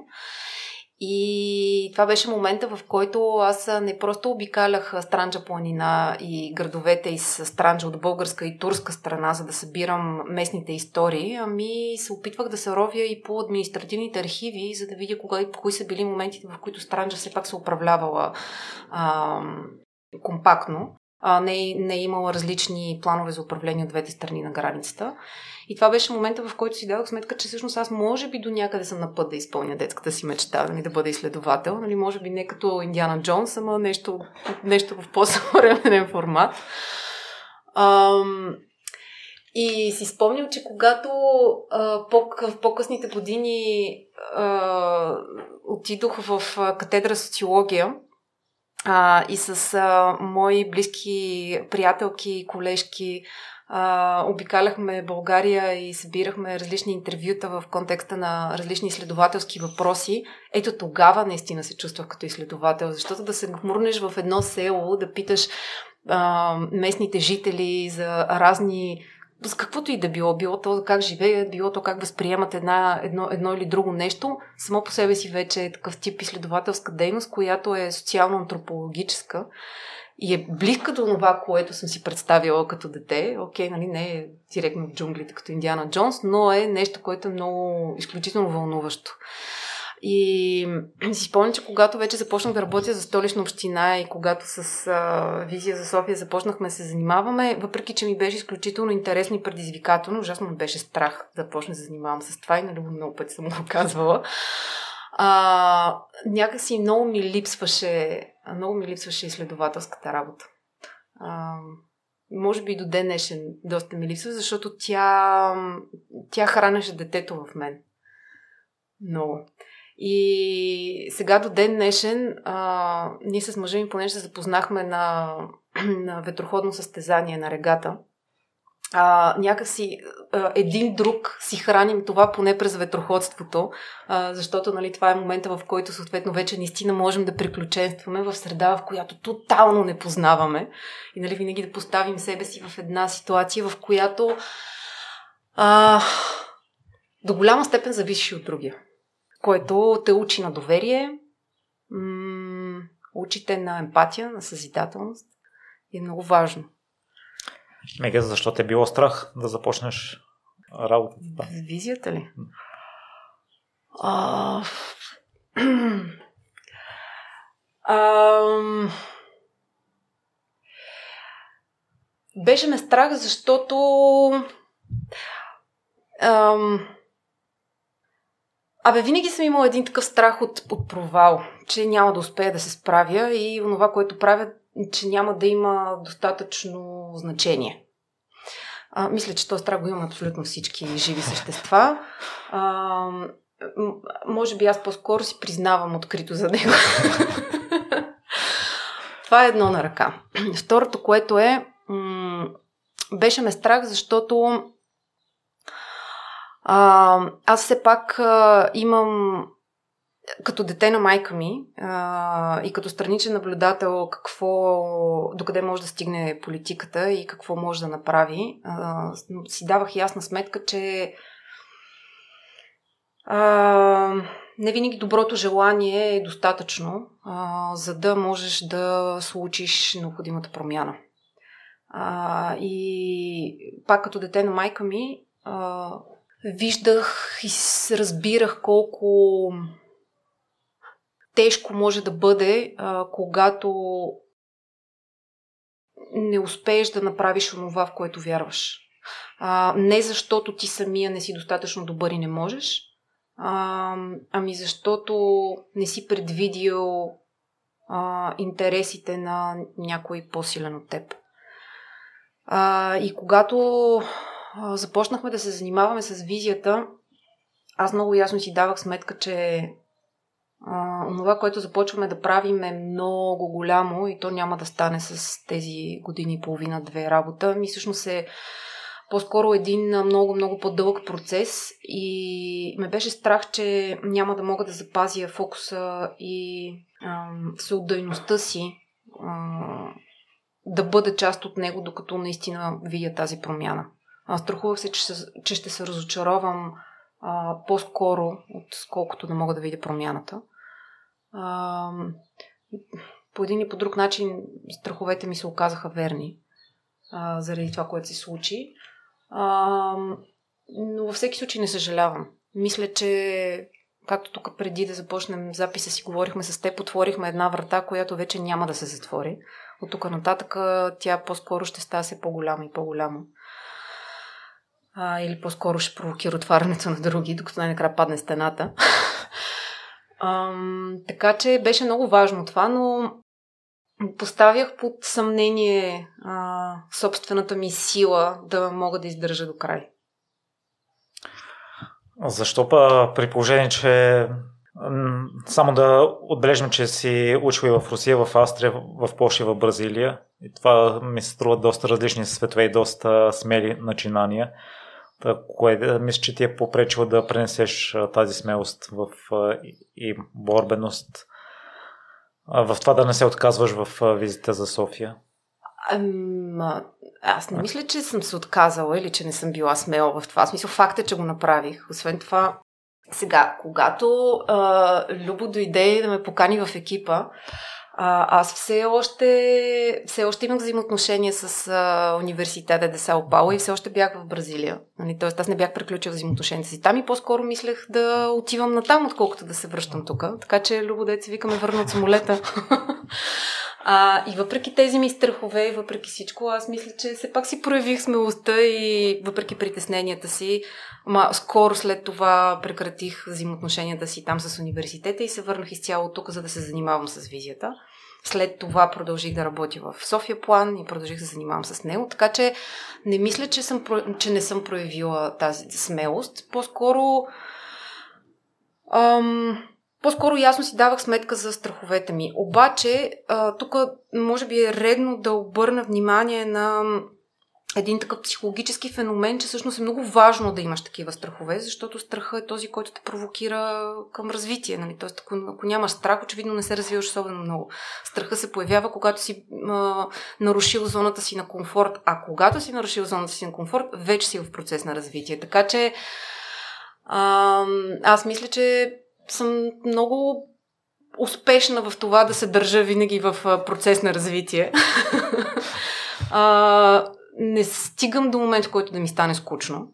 И това беше момента, в който аз не просто обикалях Странджа планина и градовете из Странджа от българска и турска страна, за да събирам местните истории, ами се опитвах да се ровя и по административните архиви, за да видя кога и кои са били моментите, в които Странджа все пак се управлявала а, компактно. А, не, не е имала различни планове за управление от двете страни на границата. И това беше момента, в който си дадох сметка, че всъщност аз може би до някъде съм на път да изпълня детската си мечта, нали, да бъда изследовател. Нали, може би не като Индиана Джонс, ама нещо, нещо в по-съвременен формат. Ам, и си спомням, че когато а, в по-късните години а, отидох в катедра социология а, и с а, мои близки приятелки и колежки а, обикаляхме България и събирахме различни интервюта в контекста на различни изследователски въпроси, ето тогава наистина се чувствах като изследовател, защото да се гмурнеш в едно село, да питаш а, местните жители за разни с каквото и да било, било то как живеят, било то как възприемат една, едно, едно или друго нещо, само по себе си вече е такъв тип изследователска дейност, която е социално-антропологическа и е близка до това, което съм си представила като дете. Окей, нали, не е директно в джунглите като Индиана Джонс, но е нещо, което е много изключително вълнуващо. И си спомням, че когато вече започнах да работя за столична община и когато с а, визия за София започнахме да се занимаваме, въпреки, че ми беше изключително интересно и предизвикателно, ужасно ми беше страх да почна да занимавам с това и нали много пъти съм го *laughs* казвала. А, някакси много ми липсваше, много ми липсваше изследователската работа. А, може би и до ден днешен доста ми липсва, защото тя, тя хранеше детето в мен. Много. И сега до ден днешен, а, ние с мъжа ми, понеже се запознахме на, *clears throat* на ветроходно състезание на регата, а, някакси а, един друг си храним това поне през ветроходството, а, защото нали, това е момента, в който съответно вече наистина можем да приключенстваме в среда, в която тотално не познаваме. И нали, винаги да поставим себе си в една ситуация, в която а, до голяма степен зависиш от другия което те учи на доверие, м- учите на емпатия, на съзидателност и е много важно. Мега, защо те е било страх да започнеш работата? Да. Визията ли? А... *clears throat* а... Беше ме страх, защото ам, Абе, винаги съм имала един такъв страх от, от провал, че няма да успея да се справя и онова, което правя, че няма да има достатъчно значение. А, мисля, че този страх го имам абсолютно всички живи същества. А, може би аз по-скоро си признавам открито за него. *laughs* Това е едно на ръка. Второто, което е, м- беше ме страх, защото а, аз все пак а, имам като дете на майка ми а, и като страничен наблюдател какво, докъде може да стигне политиката и какво може да направи, а, си давах ясна сметка, че а, не винаги доброто желание е достатъчно, а, за да можеш да случиш необходимата промяна. А, и пак като дете на майка ми, а, виждах и разбирах колко тежко може да бъде, а, когато не успееш да направиш онова, в което вярваш. А, не защото ти самия не си достатъчно добър и не можеш, а, ами защото не си предвидил а, интересите на някой по-силен от теб. А, и когато започнахме да се занимаваме с визията, аз много ясно си давах сметка, че а, това, което започваме да правим е много голямо и то няма да стане с тези години и половина-две работа. Ми всъщност е по-скоро един много-много по-дълъг процес и ме беше страх, че няма да мога да запазя фокуса и съотдайността си а, да бъда част от него, докато наистина видя тази промяна. Страхувах се, че, че ще се разочаровам а, по-скоро, отколкото да мога да видя промяната. А, по един и по друг начин страховете ми се оказаха верни а, заради това, което се случи. А, но във всеки случай не съжалявам. Мисля, че както тук преди да започнем записа си говорихме с теб, отворихме една врата, която вече няма да се затвори. От тук нататък тя по-скоро ще става все по-голяма и по-голяма а, или по-скоро ще провокира отварянето на други, докато най-накрая падне стената. *laughs* а, така че беше много важно това, но поставях под съмнение а, собствената ми сила да мога да издържа до край. Защо па при положение, че Само да отбележим, че си учил в Русия, в Австрия, в Польша и в Бразилия. И това ми се струва доста различни светове и доста смели начинания. Кое мисля, че ти е попречило да пренесеш тази смелост в, и борбеност в това да не се отказваш в визита за София? Аз не мисля, че съм се отказала или че не съм била смела в това. Смисъл, факт е, че го направих. Освен това, сега, когато а, Любо дойде да ме покани в екипа, а, аз все още, все още имах взаимоотношения с а, университета де Сао и все още бях в Бразилия. Нали? Тоест аз не бях приключил взаимоотношенията си там и по-скоро мислех да отивам на там, отколкото да се връщам тук. Така че Любо деца викаме върна от самолета. *laughs* А, и въпреки тези ми страхове и въпреки всичко, аз мисля, че все пак си проявих смелостта и въпреки притесненията си, ма, скоро след това прекратих взаимоотношенията си там с университета и се върнах изцяло тук, за да се занимавам с визията. След това продължих да работя в София план и продължих да се занимавам с него. Така че не мисля, че, съм, че не съм проявила тази смелост. По-скоро ам, по-скоро ясно си давах сметка за страховете ми. Обаче, тук може би е редно да обърна внимание на един такъв психологически феномен, че всъщност е много важно да имаш такива страхове, защото страха е този, който те провокира към развитие. Нали? Тоест, ако, ако нямаш страх, очевидно не се развиваш особено много. Страха се появява, когато си а, нарушил зоната си на комфорт, а когато си нарушил зоната си на комфорт, вече си в процес на развитие. Така че а, аз мисля, че съм много успешна в това да се държа винаги в процес на развитие. *laughs* не стигам до момент, в който да ми стане скучно.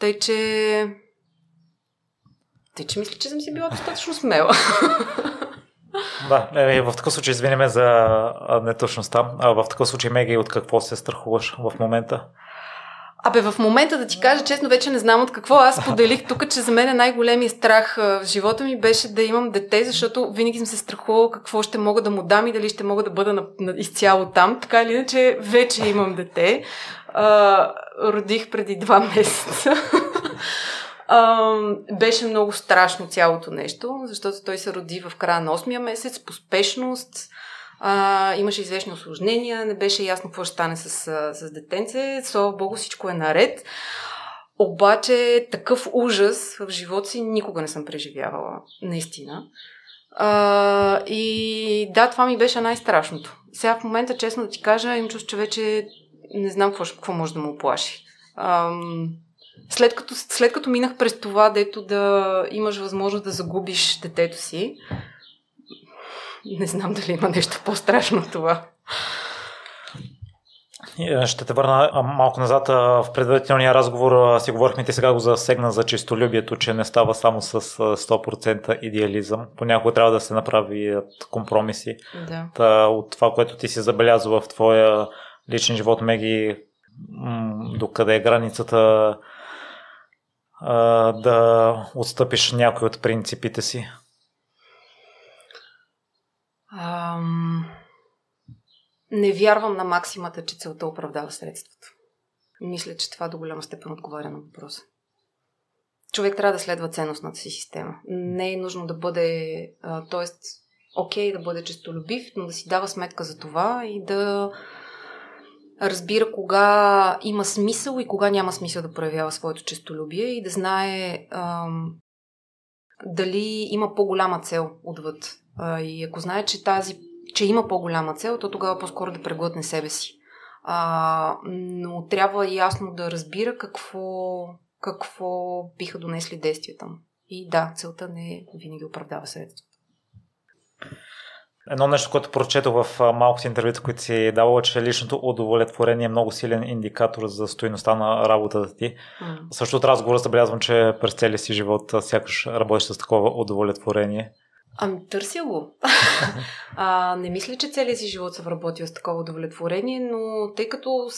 Тъй, че... Тъй, че мисля, че съм си била достатъчно смела. *laughs* Да, е, в такъв случай извинеме за неточността. А в такъв случай, Меги, от какво се страхуваш в момента? Абе, в момента да ти кажа честно, вече не знам от какво. Аз поделих тук, че за мен е най-големият страх в живота ми беше да имам дете, защото винаги съм се страхувала какво ще мога да му дам и дали ще мога да бъда на, на, изцяло там. Така или иначе, вече имам дете. А, родих преди два месеца. *laughs* А, беше много страшно цялото нещо, защото той се роди в края на 8-я месец по спешност а, имаше известни осложнения, не беше ясно какво ще стане с, с детенце. Слава Богу, всичко е наред. Обаче такъв ужас в живота си никога не съм преживявала. Наистина. А, и да, това ми беше най-страшното. Сега в момента, честно да ти кажа, им чувство, че вече не знам какво, какво може да му оплаши. Ам, след като, след като минах през това, дето да имаш възможност да загубиш детето си, не знам дали има нещо по-страшно от това. Е, ще те върна малко назад. В предварителния разговор си говорихме, ти сега го засегна за чистолюбието, че не става само с 100% идеализъм. Понякога трябва да се направи компромиси. Да. Та, от това, което ти си забелязва в твоя личен живот, Меги, докъде е границата да отстъпиш някой от принципите си? Ам... Не вярвам на максимата, че целта оправдава средството. Мисля, че това до голяма степен отговаря на въпроса. Човек трябва да следва ценностната си система. Не е нужно да бъде, т.е. окей да бъде честолюбив, но да си дава сметка за това и да разбира кога има смисъл и кога няма смисъл да проявява своето честолюбие и да знае ам, дали има по-голяма цел отвъд а, и ако знае, че тази, че има по-голяма цел, то тогава по-скоро да преглътне себе си. А, но трябва ясно да разбира какво, какво биха донесли действията му. И да, целта не винаги оправдава средството. Едно нещо, което прочетох в малкото интервюта, които си давала, че личното удовлетворение е много силен индикатор за стоиността на работата ти. Mm. Също от разговора забелязвам, че през целия си живот сякаш работиш с такова удовлетворение. Ами, търся го. *laughs* а, не мисля, че целият си живот съм работила с такова удовлетворение, но тъй като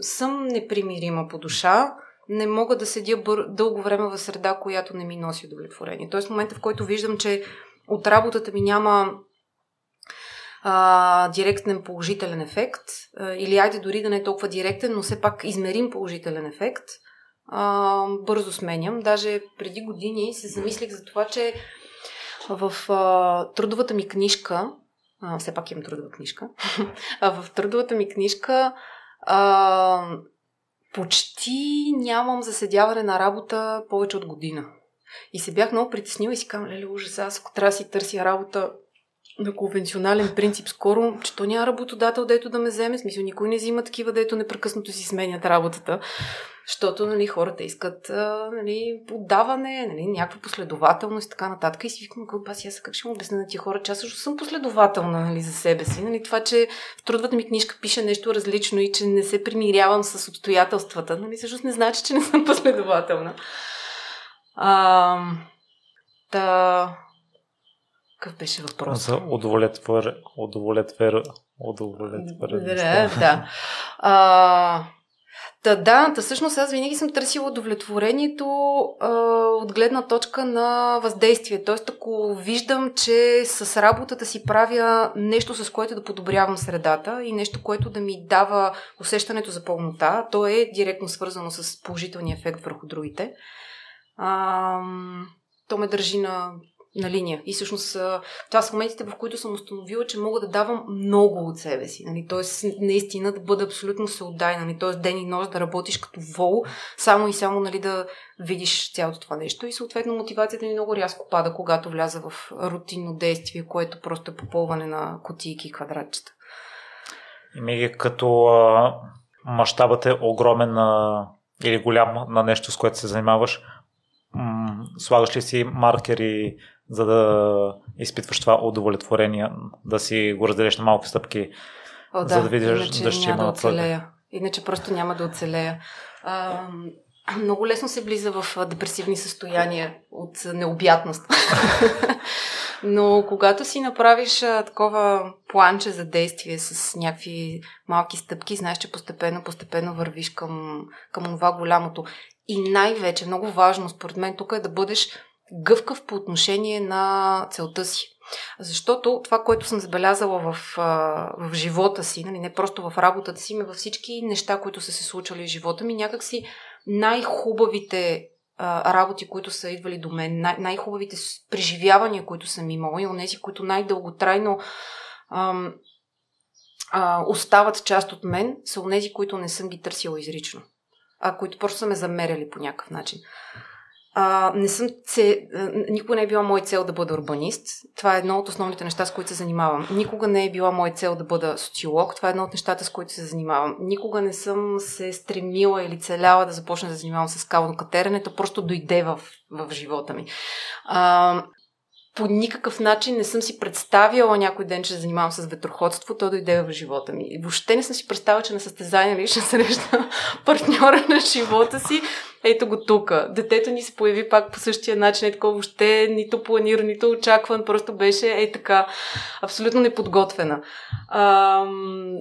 съм непримирима по душа, не мога да седя бър... дълго време в среда, която не ми носи удовлетворение. Тоест, в момента, в който виждам, че от работата ми няма а, директен положителен ефект, а, или айде дори да не е толкова директен, но все пак измерим положителен ефект, а, бързо сменям. Даже преди години се замислих за това, че В а, трудовата ми книжка, а, все пак имам трудова книжка, *laughs* а в трудовата ми книжка а, почти нямам заседяване на работа повече от година. И се бях много притеснила и си казвам, леле, ужас, аз ако трябва да си търся работа на конвенционален принцип скоро, че то няма работодател, дето да ме вземе. Смисъл, никой не взима такива, дето непрекъснато си сменят работата. Защото нали, хората искат нали, подаване, нали, някаква последователност и така нататък. И си викам, аз, аз как ще му обясня на тия хора, че аз също съм последователна нали, за себе си. Нали, това, че в трудвата ми книжка пише нещо различно и че не се примирявам с обстоятелствата, нали, всъщност не значи, че не съм *laughs* последователна. А, та, какъв беше въпрос? За удовлетвор... удовлетвор... удовлетвор... Да, да. А, Та, да, та всъщност аз винаги съм търсила удовлетворението а, от гледна точка на въздействие. Тоест, ако виждам, че с работата си правя нещо, с което да подобрявам средата и нещо, което да ми дава усещането за пълнота, то е директно свързано с положителния ефект върху другите. А, то ме държи на на линия. И всъщност това са моментите, в които съм установила, че мога да давам много от себе си. Нали? Тоест, наистина да бъда абсолютно съотдайна. Нали? Тоест, ден и нощ да работиш като вол, само и само нали, да видиш цялото това нещо. И съответно мотивацията ми много рязко пада, когато вляза в рутинно действие, което просто е попълване на котийки и квадратчета. И ми като а, мащабът е огромен а, или голям на нещо, с което се занимаваш, м- слагаш ли си маркери за да изпитваш това удовлетворение, да си го разделиш на малки стъпки, О, да, за да видиш да ще има да оцелея. Иначе просто няма да оцелея. А, много лесно се влиза в депресивни състояния от необятност. *laughs* Но когато си направиш а, такова планче за действие с някакви малки стъпки, знаеш, че постепенно, постепенно вървиш към, към това голямото. И най-вече, много важно според мен тук е да бъдеш гъвкав по отношение на целта си. Защото това, което съм забелязала в, в живота си, нали, не просто в работата си, но във всички неща, които са се случвали в живота ми, някакси най-хубавите работи, които са идвали до мен, най- най-хубавите преживявания, които съм имала и онези, които най-дълготрайно ам, а, остават част от мен, са онези, които не съм ги търсила изрично, а които просто са ме замеряли по някакъв начин. А, не съм це... Никога не е била моя цел да бъда урбанист. Това е едно от основните неща, с които се занимавам. Никога не е била моя цел да бъда социолог. Това е едно от нещата, с които се занимавам. Никога не съм се стремила или целяла да започна да занимавам с скално катерене. То просто дойде в, в живота ми. А, по никакъв начин не съм си представяла някой ден, че се занимавам с ветроходство, то дойде в живота ми. Въобще не съм си представила, че на състезание ли ще срещна *laughs* партньора на живота си. Ето го тук. Детето ни се появи пак по същия начин, е такова въобще нито планиран, нито очакван, просто беше е така абсолютно неподготвена. Ам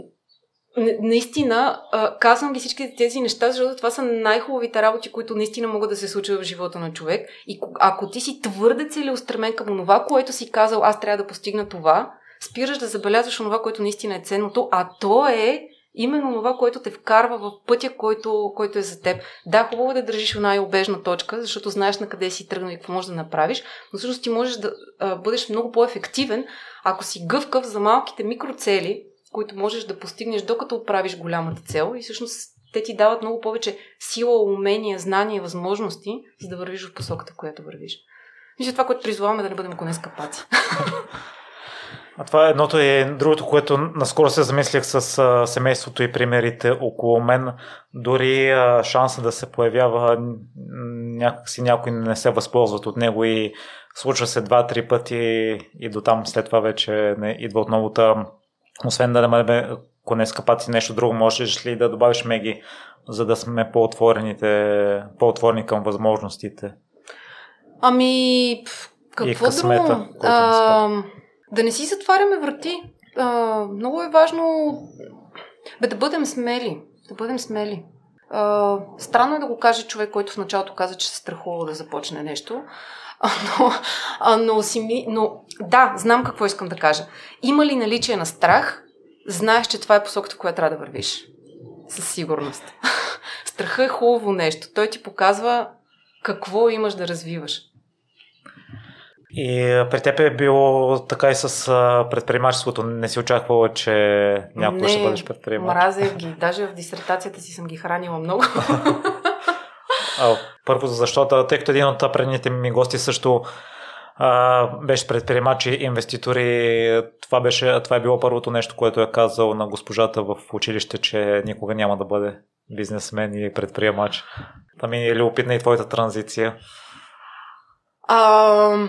наистина, казвам ги всички тези неща, защото това са най-хубавите работи, които наистина могат да се случат в живота на човек. И ако ти си твърде целеустремен към това, което си казал, аз трябва да постигна това, спираш да забелязваш това, което наистина е ценното, а то е именно това, което те вкарва в пътя, който, който е за теб. Да, хубаво е да държиш една обежна точка, защото знаеш на къде си тръгнал и какво можеш да направиш, но всъщност ти можеш да а, бъдеш много по-ефективен, ако си гъвкав за малките микроцели, които можеш да постигнеш докато оправиш голямата цел и всъщност те ти дават много повече сила, умения, знания и възможности, за да вървиш в посоката, която вървиш. Мисля, това, което призваваме да не бъдем конец капаци. *laughs* А това е едното и другото, което наскоро се замислях с а, семейството и примерите около мен. Дори а, шанса да се появява някакси някой не се възползват от него и случва се два-три пъти и до там след това вече не идва отново освен да намалим конец капаци нещо друго, можеш ли да добавиш Меги, за да сме по-отворените, по-отворени към възможностите? Ами, какво късмета, друго? А, да не си затваряме врати. А, много е важно бе, да бъдем смели. Да бъдем смели. А, странно е да го каже човек, който в началото каза, че се страхува да започне нещо. Но, но, си, но да, знам какво искам да кажа. Има ли наличие на страх, знаеш, че това е посоката, в която трябва да вървиш. Със сигурност. *laughs* Страха е хубаво нещо. Той ти показва какво имаш да развиваш. И при теб е било така и с предприемачеството. Не си очаквала, че някога ще бъдеш предприемач. Мразя ги. Даже в дисертацията си съм ги хранила много. *laughs* Първо, защото, тъй като един от предните ми гости също а, беше предприемач и инвеститори, това, беше, това е било първото нещо, което е казал на госпожата в училище, че никога няма да бъде бизнесмен и предприемач. Там е любопитна и твоята транзиция. А,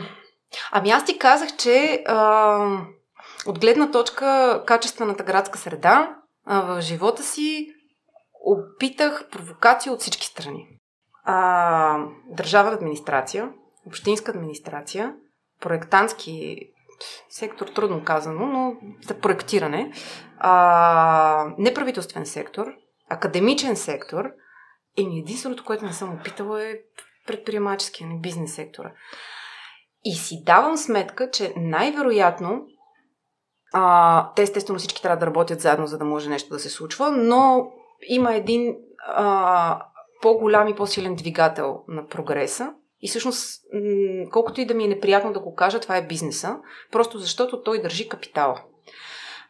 ами аз ти казах, че а, от гледна точка качествената градска среда а, в живота си опитах провокация от всички страни. А, държавна администрация, общинска администрация, проектантски сектор, трудно казано, но за проектиране, а, неправителствен сектор, академичен сектор, и единственото, което не съм опитала е предприемаческия, не бизнес сектора. И си давам сметка, че най-вероятно а, те естествено всички трябва да работят заедно, за да може нещо да се случва, но има един а, по-голям и по-силен двигател на прогреса. И всъщност, колкото и да ми е неприятно да го кажа, това е бизнеса, просто защото той държи капитала.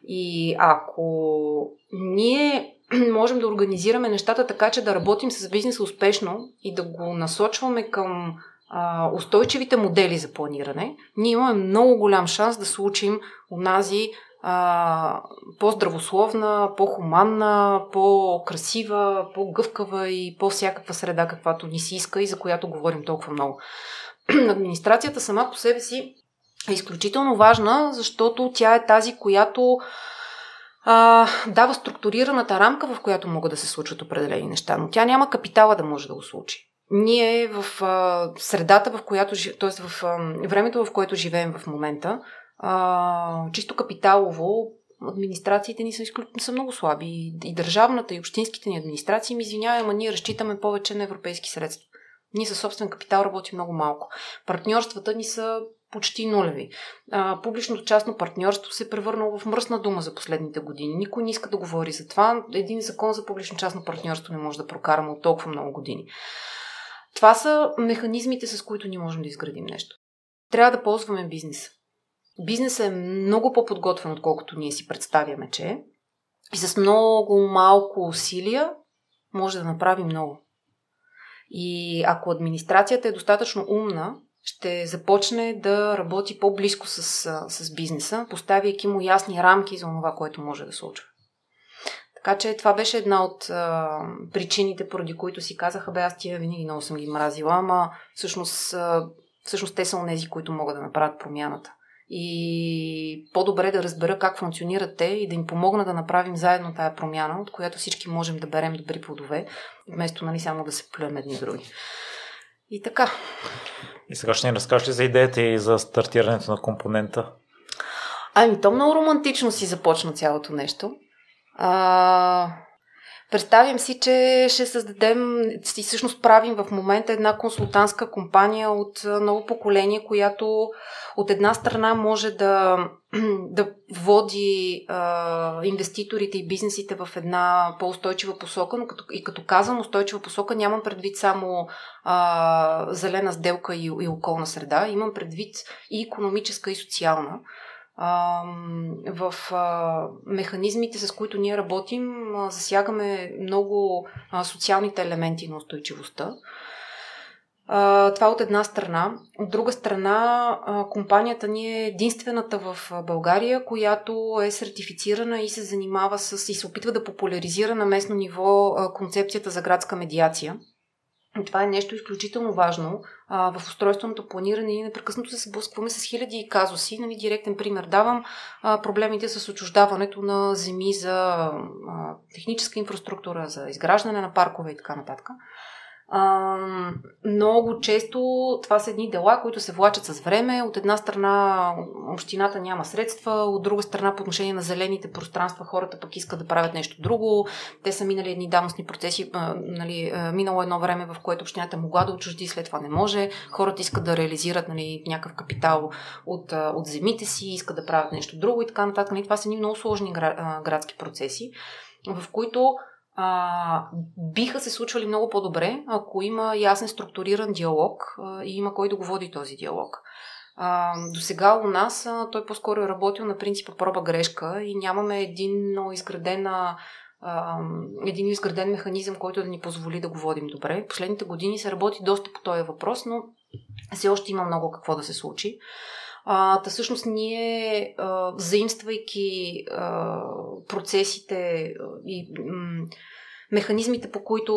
И ако ние *clears throat* можем да организираме нещата така, че да работим с бизнеса успешно и да го насочваме към а, устойчивите модели за планиране, ние имаме много голям шанс да случим унази а, по-здравословна, по-хуманна, по-красива, по-гъвкава и по-всякаква среда, каквато ни си иска и за която говорим толкова много. *clears throat* Администрацията сама по себе си е изключително важна, защото тя е тази, която а, дава структурираната рамка, в която могат да се случват определени неща, но тя няма капитала да може да го случи. Ние в а, средата, в която, т.е. в а, времето, в което живеем в момента, а, чисто капиталово, администрациите ни са, изклю... са много слаби. И държавната, и общинските ни администрации, ми извинявай, ама ние разчитаме повече на европейски средства. Ние със собствен капитал работим много малко. Партньорствата ни са почти нулеви. А, публичното частно партньорство се е превърнало в мръсна дума за последните години. Никой не иска да говори за това. Един закон за публично частно партньорство не може да прокараме от толкова много години. Това са механизмите, с които ние можем да изградим нещо. Трябва да ползваме бизнеса. Бизнесът е много по-подготвен, отколкото ние си представяме, че е. И с много малко усилия може да направи много. И ако администрацията е достатъчно умна, ще започне да работи по-близко с, с бизнеса, поставяйки му ясни рамки за това, което може да случва. Така че това беше една от а, причините, поради които си казаха, бе, аз тия винаги много съм ги мразила, ама всъщност, а, всъщност те са онези, които могат да направят промяната. И по-добре да разбера как функционират те и да им помогна да направим заедно тая промяна, от която всички можем да берем добри плодове, вместо нали, само да се плюем едни други. И така. И сега ще ни разкажеш ли за идеята и за стартирането на компонента? Ами, то много романтично си започна цялото нещо. А, представям си, че ще създадем и всъщност правим в момента една консултантска компания от ново поколение, която от една страна може да, *clears throat* да води а, инвеститорите и бизнесите в една по-устойчива посока, но като, и като казвам устойчива посока, нямам предвид само а, зелена сделка и, и околна среда, имам предвид и економическа и социална в механизмите, с които ние работим, засягаме много социалните елементи на устойчивостта. Това от една страна. От друга страна, компанията ни е единствената в България, която е сертифицирана и се занимава с и се опитва да популяризира на местно ниво концепцията за градска медиация. Това е нещо изключително важно. А, в устройственото планиране ние непрекъснато се сблъскваме с хиляди казуси. Нали, директен пример давам а, проблемите с отчуждаването на земи за а, техническа инфраструктура, за изграждане на паркове и така нататък. Много често това са едни дела, които се влачат с време. От една страна общината няма средства, от друга страна по отношение на зелените пространства хората пък искат да правят нещо друго. Те са минали едни давностни процеси, нали, минало едно време, в което общината могла да отчужди, след това не може. Хората искат да реализират нали, някакъв капитал от, от земите си, искат да правят нещо друго и така нататък. Нали, това са едни много сложни градски процеси, в които а, биха се случвали много по-добре, ако има ясен структуриран диалог а, и има кой да го води този диалог. До сега у нас а, той по-скоро е работил на принципа проба-грешка и нямаме един изградена един изграден механизъм, който да ни позволи да го водим добре. Последните години се работи доста по този въпрос, но все още има много какво да се случи. А, та всъщност ние, а, заимствайки а, процесите и м- механизмите, по които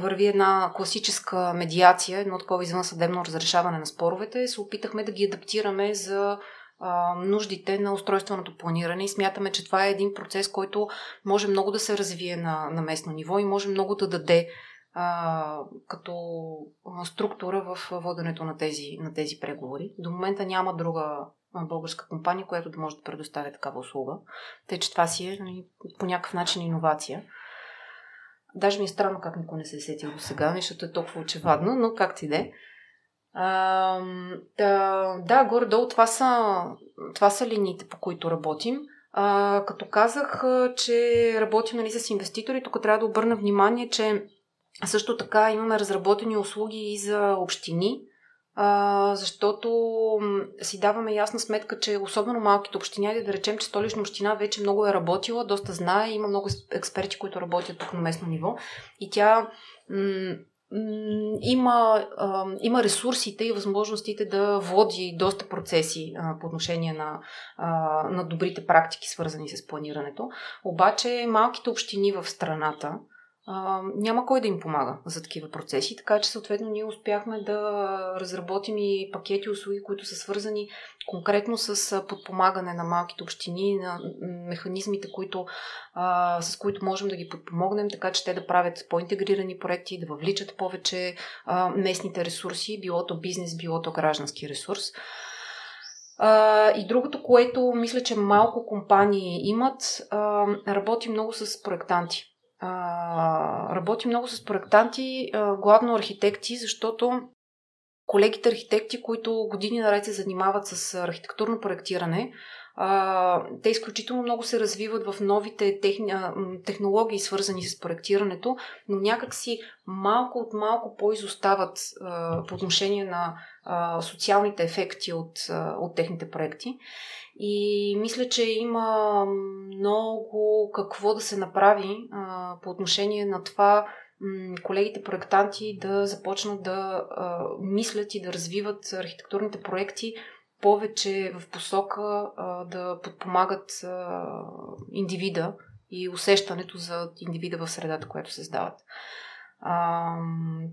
върви една класическа медиация, едно такова извънсъдебно разрешаване на споровете, се опитахме да ги адаптираме за а, нуждите на устройственото планиране. И смятаме, че това е един процес, който може много да се развие на, на местно ниво и може много да даде а, като структура в воденето на тези, на тези преговори. До момента няма друга българска компания, която да може да предоставя такава услуга. Тъй, че това си е нали, по някакъв начин иновация. Даже ми е странно как никой не се е сетил до сега, защото е толкова очевадно, но как ти де. да, да, горе-долу това са, това са линиите, по които работим. А, като казах, че работим нали, с инвеститори, тук трябва да обърна внимание, че също така имаме разработени услуги и за общини, защото си даваме ясна сметка, че особено малките общини, да речем, че столична община вече много е работила, доста знае, има много експерти, които работят тук на местно ниво и тя има, има ресурсите и възможностите да води доста процеси по отношение на, на добрите практики, свързани с планирането. Обаче малките общини в страната, а, няма кой да им помага за такива процеси, така че съответно ние успяхме да разработим и пакети услуги, които са свързани конкретно с подпомагане на малките общини, на механизмите, които, а, с които можем да ги подпомогнем, така че те да правят по-интегрирани проекти, да въвличат повече а, местните ресурси, било то бизнес, било то граждански ресурс. Uh, и другото, което мисля, че малко компании имат, uh, работи много с проектанти а, работи много с проектанти, а, главно архитекти, защото колегите архитекти, които години наред се занимават с архитектурно проектиране, а, те изключително много се развиват в новите техни, технологии, свързани с проектирането, но някакси малко от малко по-изостават а, по отношение на а, социалните ефекти от, а, от техните проекти. И мисля, че има много какво да се направи а, по отношение на това колегите проектанти да започнат да а, мислят и да развиват архитектурните проекти повече в посока а, да подпомагат а, индивида и усещането за индивида в средата, която създават. А,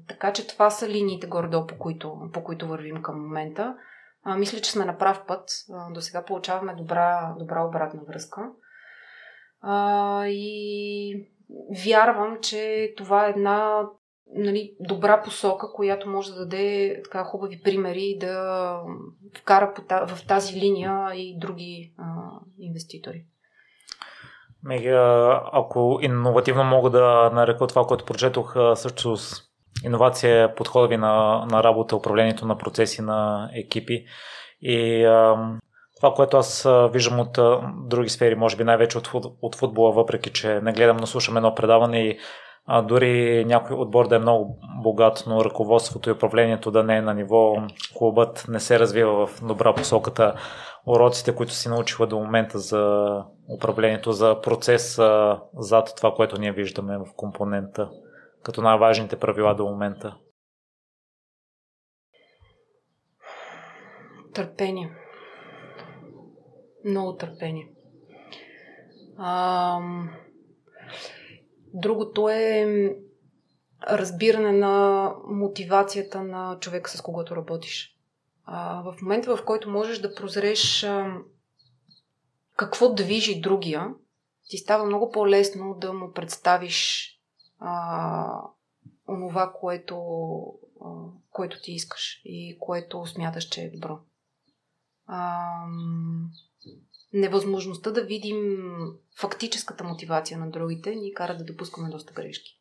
така че това са линиите горе-долу, по които, по които вървим към момента. А, мисля, че сме на прав път. До сега получаваме добра, добра обратна връзка. А, и вярвам, че това е една нали, добра посока, която може да даде така хубави примери и да вкара в тази линия и други а, инвеститори. Меги, ако иновативно мога да нарека това, което прочетох, също иновация е подхода ви на, на работа, управлението на процеси на екипи. И а, това, което аз виждам от други сфери, може би най-вече от, от футбола, въпреки че не гледам, но слушам едно предаване и а, дори някой отбор да е много богат, но ръководството и управлението да не е на ниво, клубът не се развива в добра посоката. Уроците, които си научила до момента за управлението, за процеса зад това, което ние виждаме в компонента като най-важните правила до момента? Търпение. Много търпение. А, другото е разбиране на мотивацията на човека, с когото работиш. А, в момента, в който можеш да прозреш а, какво движи другия, ти става много по-лесно да му представиш а, онова, което, а, което ти искаш и което смяташ, че е добро. А, невъзможността да видим фактическата мотивация на другите ни кара да допускаме доста грешки.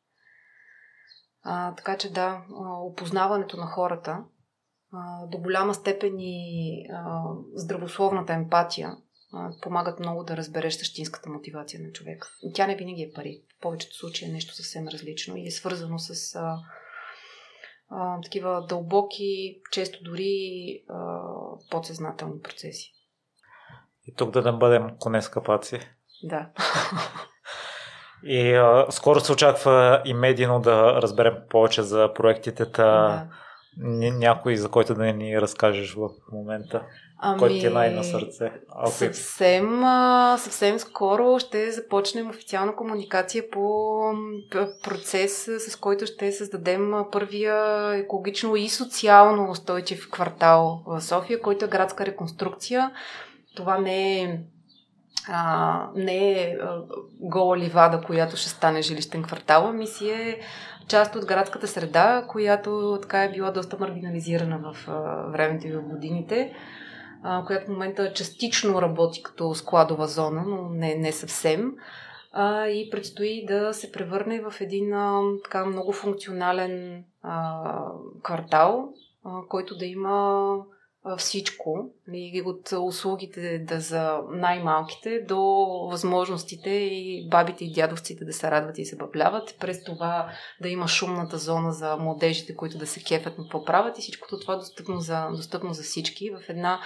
А, така че да, опознаването на хората а, до голяма степен и а, здравословната емпатия помагат много да разбереш същинската мотивация на човека. Тя не винаги е пари. В повечето случаи е нещо съвсем различно и е свързано с а, а, такива дълбоки, често дори а, подсъзнателни процеси. И тук да не бъдем коне скъпаци. Да. *laughs* И а, скоро се очаква и медийно да разберем повече за проектите. Та... Да. Някой, за който да ни разкажеш в момента. Ами, който ти е най-на сърце? Ако... Съвсем, съвсем скоро ще започнем официална комуникация по процес, с който ще създадем първия екологично и социално устойчив квартал в София, който е градска реконструкция. Това не е а, не е а, гола ливада, която ще стане жилищен квартал, ами си е част от градската среда, която така е била доста маргинализирана в а, времето и в годините която в момента частично работи като складова зона, но не, не съвсем. А, и предстои да се превърне в един а, така много функционален а, квартал, а, който да има всичко, нали, от услугите да за най-малките до възможностите и бабите и дядовците да се радват и се бавляват, през това да има шумната зона за младежите, които да се кефят на какво правят и всичкото това достъпно за, достъпно за всички в една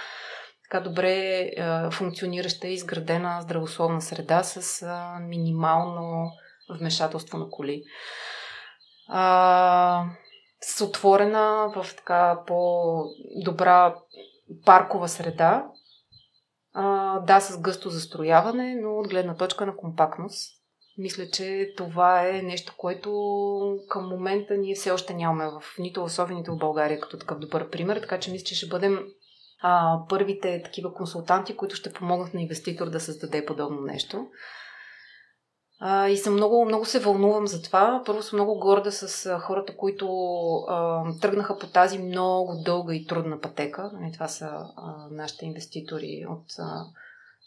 така добре е, функционираща и изградена здравословна среда с а, минимално вмешателство на коли. А, с отворена в така по-добра паркова среда. А, да, с гъсто застрояване, но от гледна точка на компактност. Мисля, че това е нещо, което към момента ние все още нямаме в нито нито в България като такъв добър пример, така че мисля, че ще бъдем а, първите такива консултанти, които ще помогнат на инвеститор да създаде подобно нещо. А, и съм много, много се вълнувам за това. Първо съм много горда с хората, които а, тръгнаха по тази много дълга и трудна пътека. Нали, това са а, нашите инвеститори от а,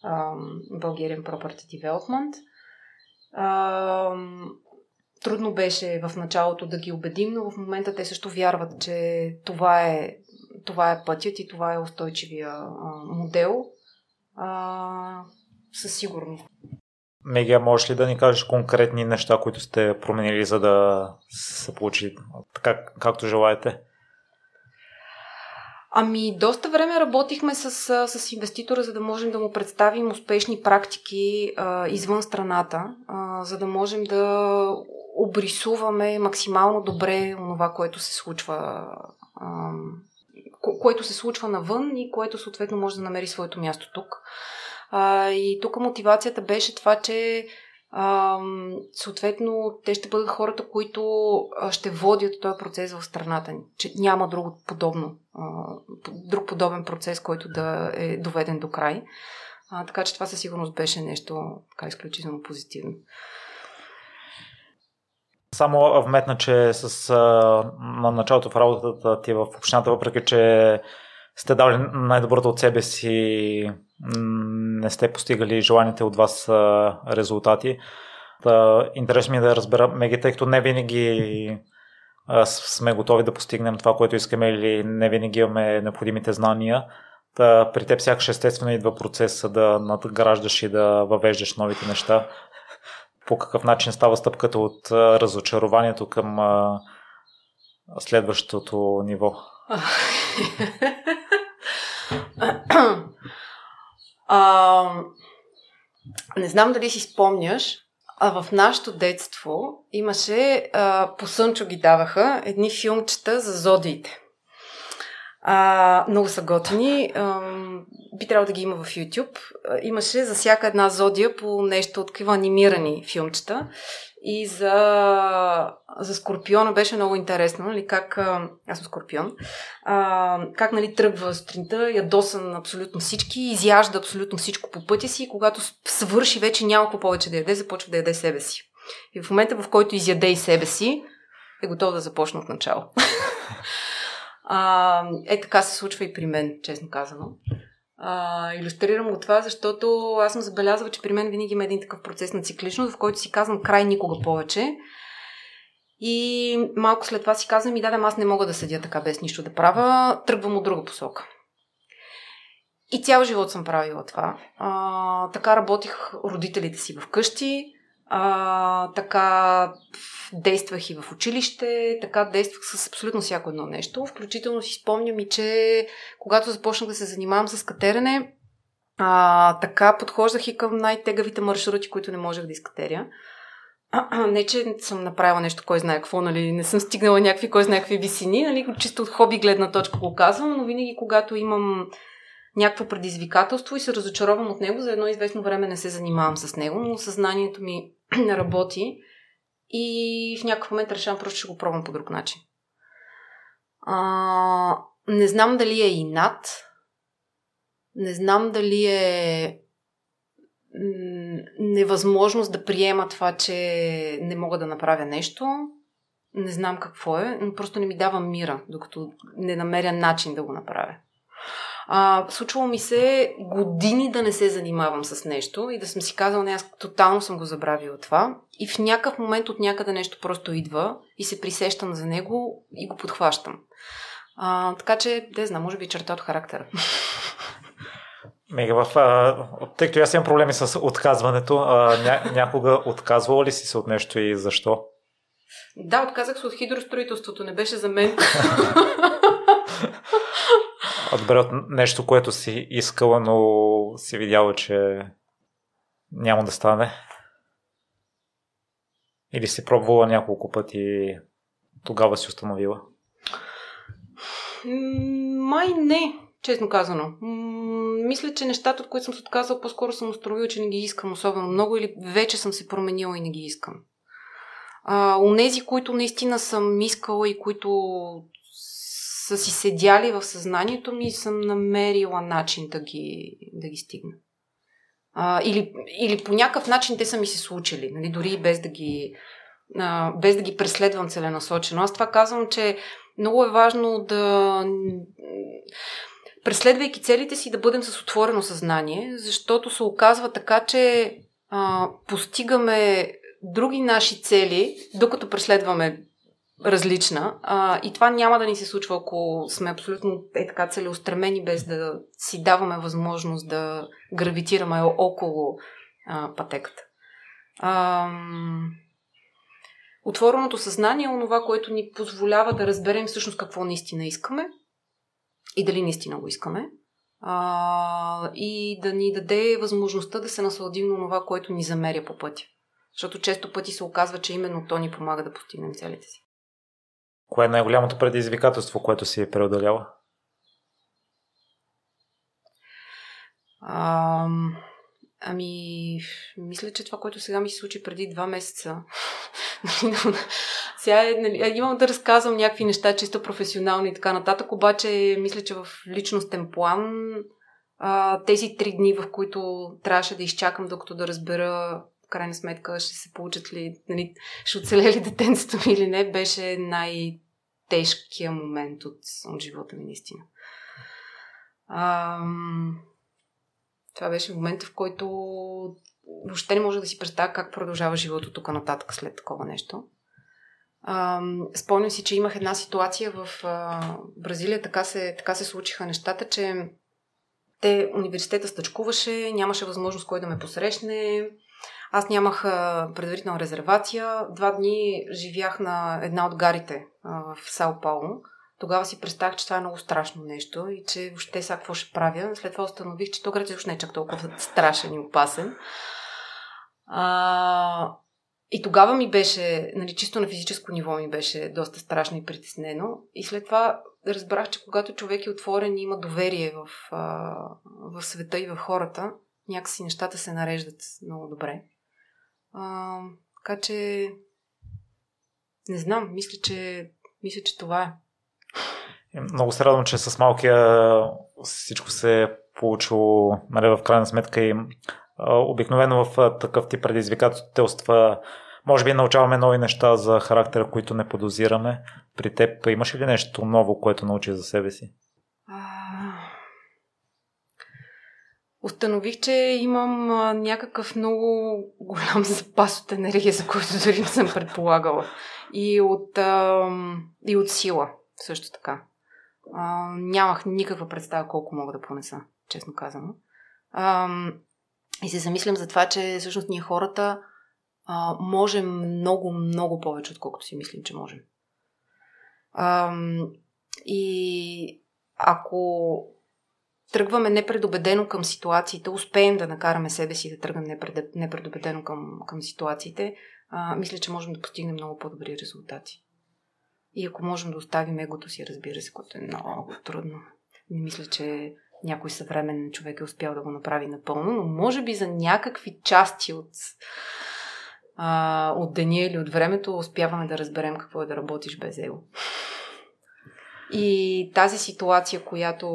а, Bulgarian Property Development. А, трудно беше в началото да ги убедим, но в момента те също вярват, че това е, това е пътят и това е устойчивия а, модел. А, със сигурност. Мегия, можеш ли да ни кажеш конкретни неща, които сте променили, за да се получи така, както желаете? Ами, доста време работихме с, с инвеститора, за да можем да му представим успешни практики а, извън страната, а, за да можем да обрисуваме максимално добре това, което се случва а, което се случва навън и което съответно може да намери своето място тук. И тук мотивацията беше това, че а, съответно те ще бъдат хората, които ще водят този процес в страната ни. Че няма друго подобно, а, друг подобен процес, който да е доведен до край. А, така че това със сигурност беше нещо така изключително позитивно. Само вметна, че с на началото в работата ти в общината, въпреки че сте дали най-доброто от себе си, не сте постигали желаните от вас резултати. Та, интересно ми е да разбера, Меги, тъй като не винаги сме готови да постигнем това, което искаме или не винаги имаме необходимите знания. Та, при теб сякаш естествено идва процеса да надграждаш и да въвеждаш новите неща по какъв начин става стъпката от разочарованието към следващото ниво? А, не знам дали си спомняш, а в нашето детство имаше, а, по Сънчо ги даваха, едни филмчета за зодиите. А, много са готини. А, би трябвало да ги има в YouTube. А, имаше за всяка една зодия по нещо от такива анимирани филмчета. И за, за Скорпиона беше много интересно, нали, как, аз съм Скорпион, а, как нали, тръгва сутринта, ядоса на абсолютно всички, изяжда абсолютно всичко по пътя си и когато свърши вече какво повече да яде, започва да яде себе си. И в момента, в който изяде и себе си, е готов да започне от начало. *laughs* А, е така се случва и при мен, честно казано. А, иллюстрирам го това, защото аз съм забелязала, че при мен винаги има един такъв процес на цикличност, в който си казвам край никога повече. И малко след това си казвам и да, аз не мога да седя така без нищо да правя, тръгвам от друга посока. И цял живот съм правила това. А, така работих родителите си вкъщи, А, така действах и в училище, така действах с абсолютно всяко едно нещо. Включително си спомням и, че когато започнах да се занимавам с катерене, а, така подхождах и към най-тегавите маршрути, които не можех да изкатеря. *clears throat* не, че съм направила нещо, кой знае какво, нали, не съм стигнала някакви, кой знае какви висини, нали, чисто от хоби гледна точка го казвам, но винаги когато имам някакво предизвикателство и се разочаровам от него, за едно известно време не се занимавам с него, но съзнанието ми *clears throat* работи и в някакъв момент решавам просто, че го пробвам по друг начин. А, не знам дали е и над, не знам дали е невъзможност да приема това, че не мога да направя нещо. Не знам какво е, но просто не ми дава мира, докато не намеря начин да го направя. А, случвало ми се години да не се занимавам с нещо и да съм си казала, не, аз тотално съм го забравила това. И в някакъв момент от някъде нещо просто идва и се присещам за него и го подхващам. А, така че, не знам, може би черта от характера. Мега, в, а, тъй като аз имам проблеми с отказването, а, ня, някога отказвала ли си се от нещо и защо? Да, отказах се от хидростроителството, не беше за мен. *laughs* Добре, от нещо, което си искала, но си видяла, че няма да стане? Или си пробвала няколко пъти, тогава си установила? Май не, честно казано. Мисля, че нещата, от които съм се отказала, по-скоро съм установила, че не ги искам особено много или вече съм се променила и не ги искам. А, унези, които наистина съм искала и които са си седяли в съзнанието ми и съм намерила начин да ги, да ги стигна. А, или, или по някакъв начин те са ми се случили, нали, дори без да ги, а, без да ги преследвам целенасочено. Аз това казвам, че много е важно да преследвайки целите си да бъдем с отворено съзнание, защото се оказва така, че а, постигаме други наши цели, докато преследваме различна. А, и това няма да ни се случва, ако сме абсолютно е така целеустремени, без да си даваме възможност да гравитираме около а, пътеката. А, отвореното съзнание е онова, което ни позволява да разберем всъщност какво наистина искаме и дали наистина го искаме. А, и да ни даде възможността да се насладим на това, което ни замеря по пътя. Защото често пъти се оказва, че именно то ни помага да постигнем целите си. Кое е най-голямото предизвикателство, което си е преодоляла? А, ами, мисля, че това, което сега ми се случи преди два месеца. *laughs* сега е, нали, имам да разказвам някакви неща, чисто професионални и така нататък, обаче мисля, че в личностен план а, тези три дни, в които трябваше да изчакам, докато да разбера крайна сметка ще се получат ли, нали, ще оцелели детенцето ми или не, беше най- тежкия момент от, от живота ми, наистина. Ам, това беше момента, в който въобще не може да си представя как продължава живота тук нататък след такова нещо. Ам, спомням си, че имах една ситуация в а, Бразилия, така се, така се случиха нещата, че те, университета стъчкуваше, нямаше възможност кой да ме посрещне, аз нямах предварителна резервация. Два дни живях на една от гарите в Сао Пауло. Тогава си представях, че това е много страшно нещо и че въобще сега какво ще правя. След това установих, че то град въобще не е чак толкова страшен и опасен. А, и тогава ми беше, нали, чисто на физическо ниво ми беше доста страшно и притеснено. И след това разбрах, че когато човек е отворен и има доверие в, в света и в хората, някакси нещата се нареждат много добре. А, така че не знам, мисля, че, мисля, че това е. Много се радвам, че с малкия всичко се е получило нали, в крайна сметка и обикновено в такъв тип предизвикателства може би научаваме нови неща за характера, които не подозираме. При теб имаш ли нещо ново, което научи за себе си? Установих, че имам а, някакъв много голям запас от енергия, за който дори не съм предполагала. И от, а, и от сила, също така. А, нямах никаква представа колко мога да понеса, честно казано. А, и се замислям за това, че всъщност ние хората а, можем много, много повече, отколкото си мислим, че можем. А, и ако тръгваме непредобедено към ситуациите, успеем да накараме себе си да тръгнем непредобедено към, към ситуациите, а, мисля, че можем да постигнем много по-добри резултати. И ако можем да оставим егото си, разбира се, което е много трудно. Не мисля, че някой съвременен човек е успял да го направи напълно, но може би за някакви части от, а, от деня или от времето успяваме да разберем какво е да работиш без его. И тази ситуация, която,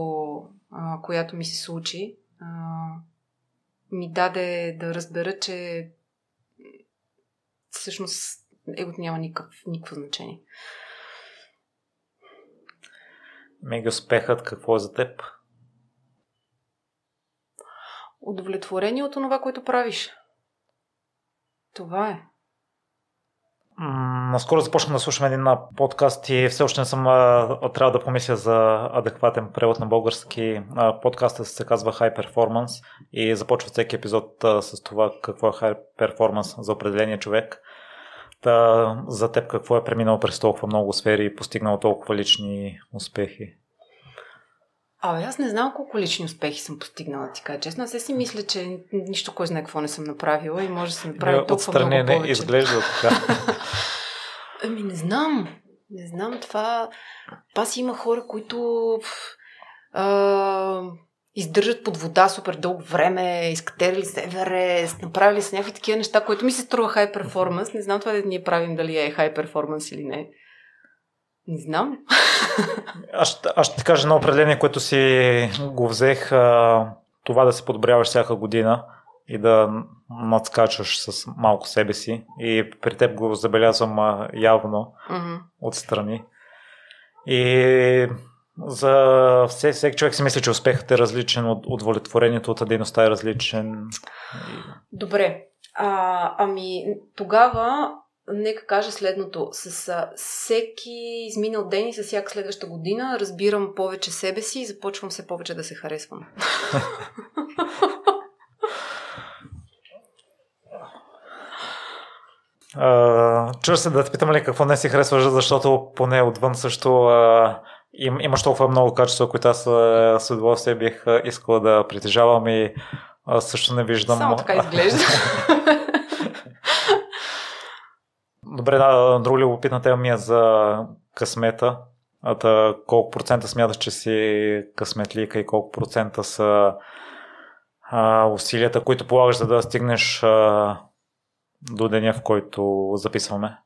а, която ми се случи, а, ми даде да разбера, че всъщност егото няма никакъв, никакво значение. Мега успехът какво е за теб? Удовлетворение от това, което правиш. Това е. Наскоро започнах да слушам един подкаст и все още не съм трябва да помисля за адекватен превод на български. Подкастът се казва High Performance и започва всеки епизод с това какво е High Performance за определения човек. Та, за теб какво е преминал през толкова много сфери и постигнал толкова лични успехи? Абе, аз не знам колко лични успехи съм постигнала, ти кажа честно. Аз си мисля, че нищо кой знае какво не съм направила и може да се направи толкова Отстрани много повече. не изглежда така. *laughs* ами не знам. Не знам това. Пас има хора, които а, издържат под вода супер дълго време, изкатерили се Еверест, направили са някакви такива неща, които ми се струва хай перформанс. Не знам това да ние правим дали е хай перформанс или не. Не знам. Аз, аз ще ти кажа на определение, което си го взех, а, това да се подобряваш всяка година и да надскачаш с малко себе си. И при теб го забелязвам а, явно mm-hmm. отстрани. И за всеки, всеки човек си мисля, че успехът е различен, от удовлетворението от дейността е различен. Добре. А, ами тогава нека кажа следното. С а, всеки изминал ден и с всяка следваща година разбирам повече себе си и започвам все повече да се харесвам. *laughs* Uh, чува се да те питам ли какво не си харесваш, защото поне отвън също uh, им, имаш толкова много качества, които аз uh, с удоволствие бих искала да притежавам и също не виждам. Само така изглежда. *laughs* Добре, да, друга любопитна тема ми е за късмета. Ата, колко процента смяташ, че си късметлика и колко процента са а, усилията, които полагаш, за да стигнеш а, до деня, в който записваме?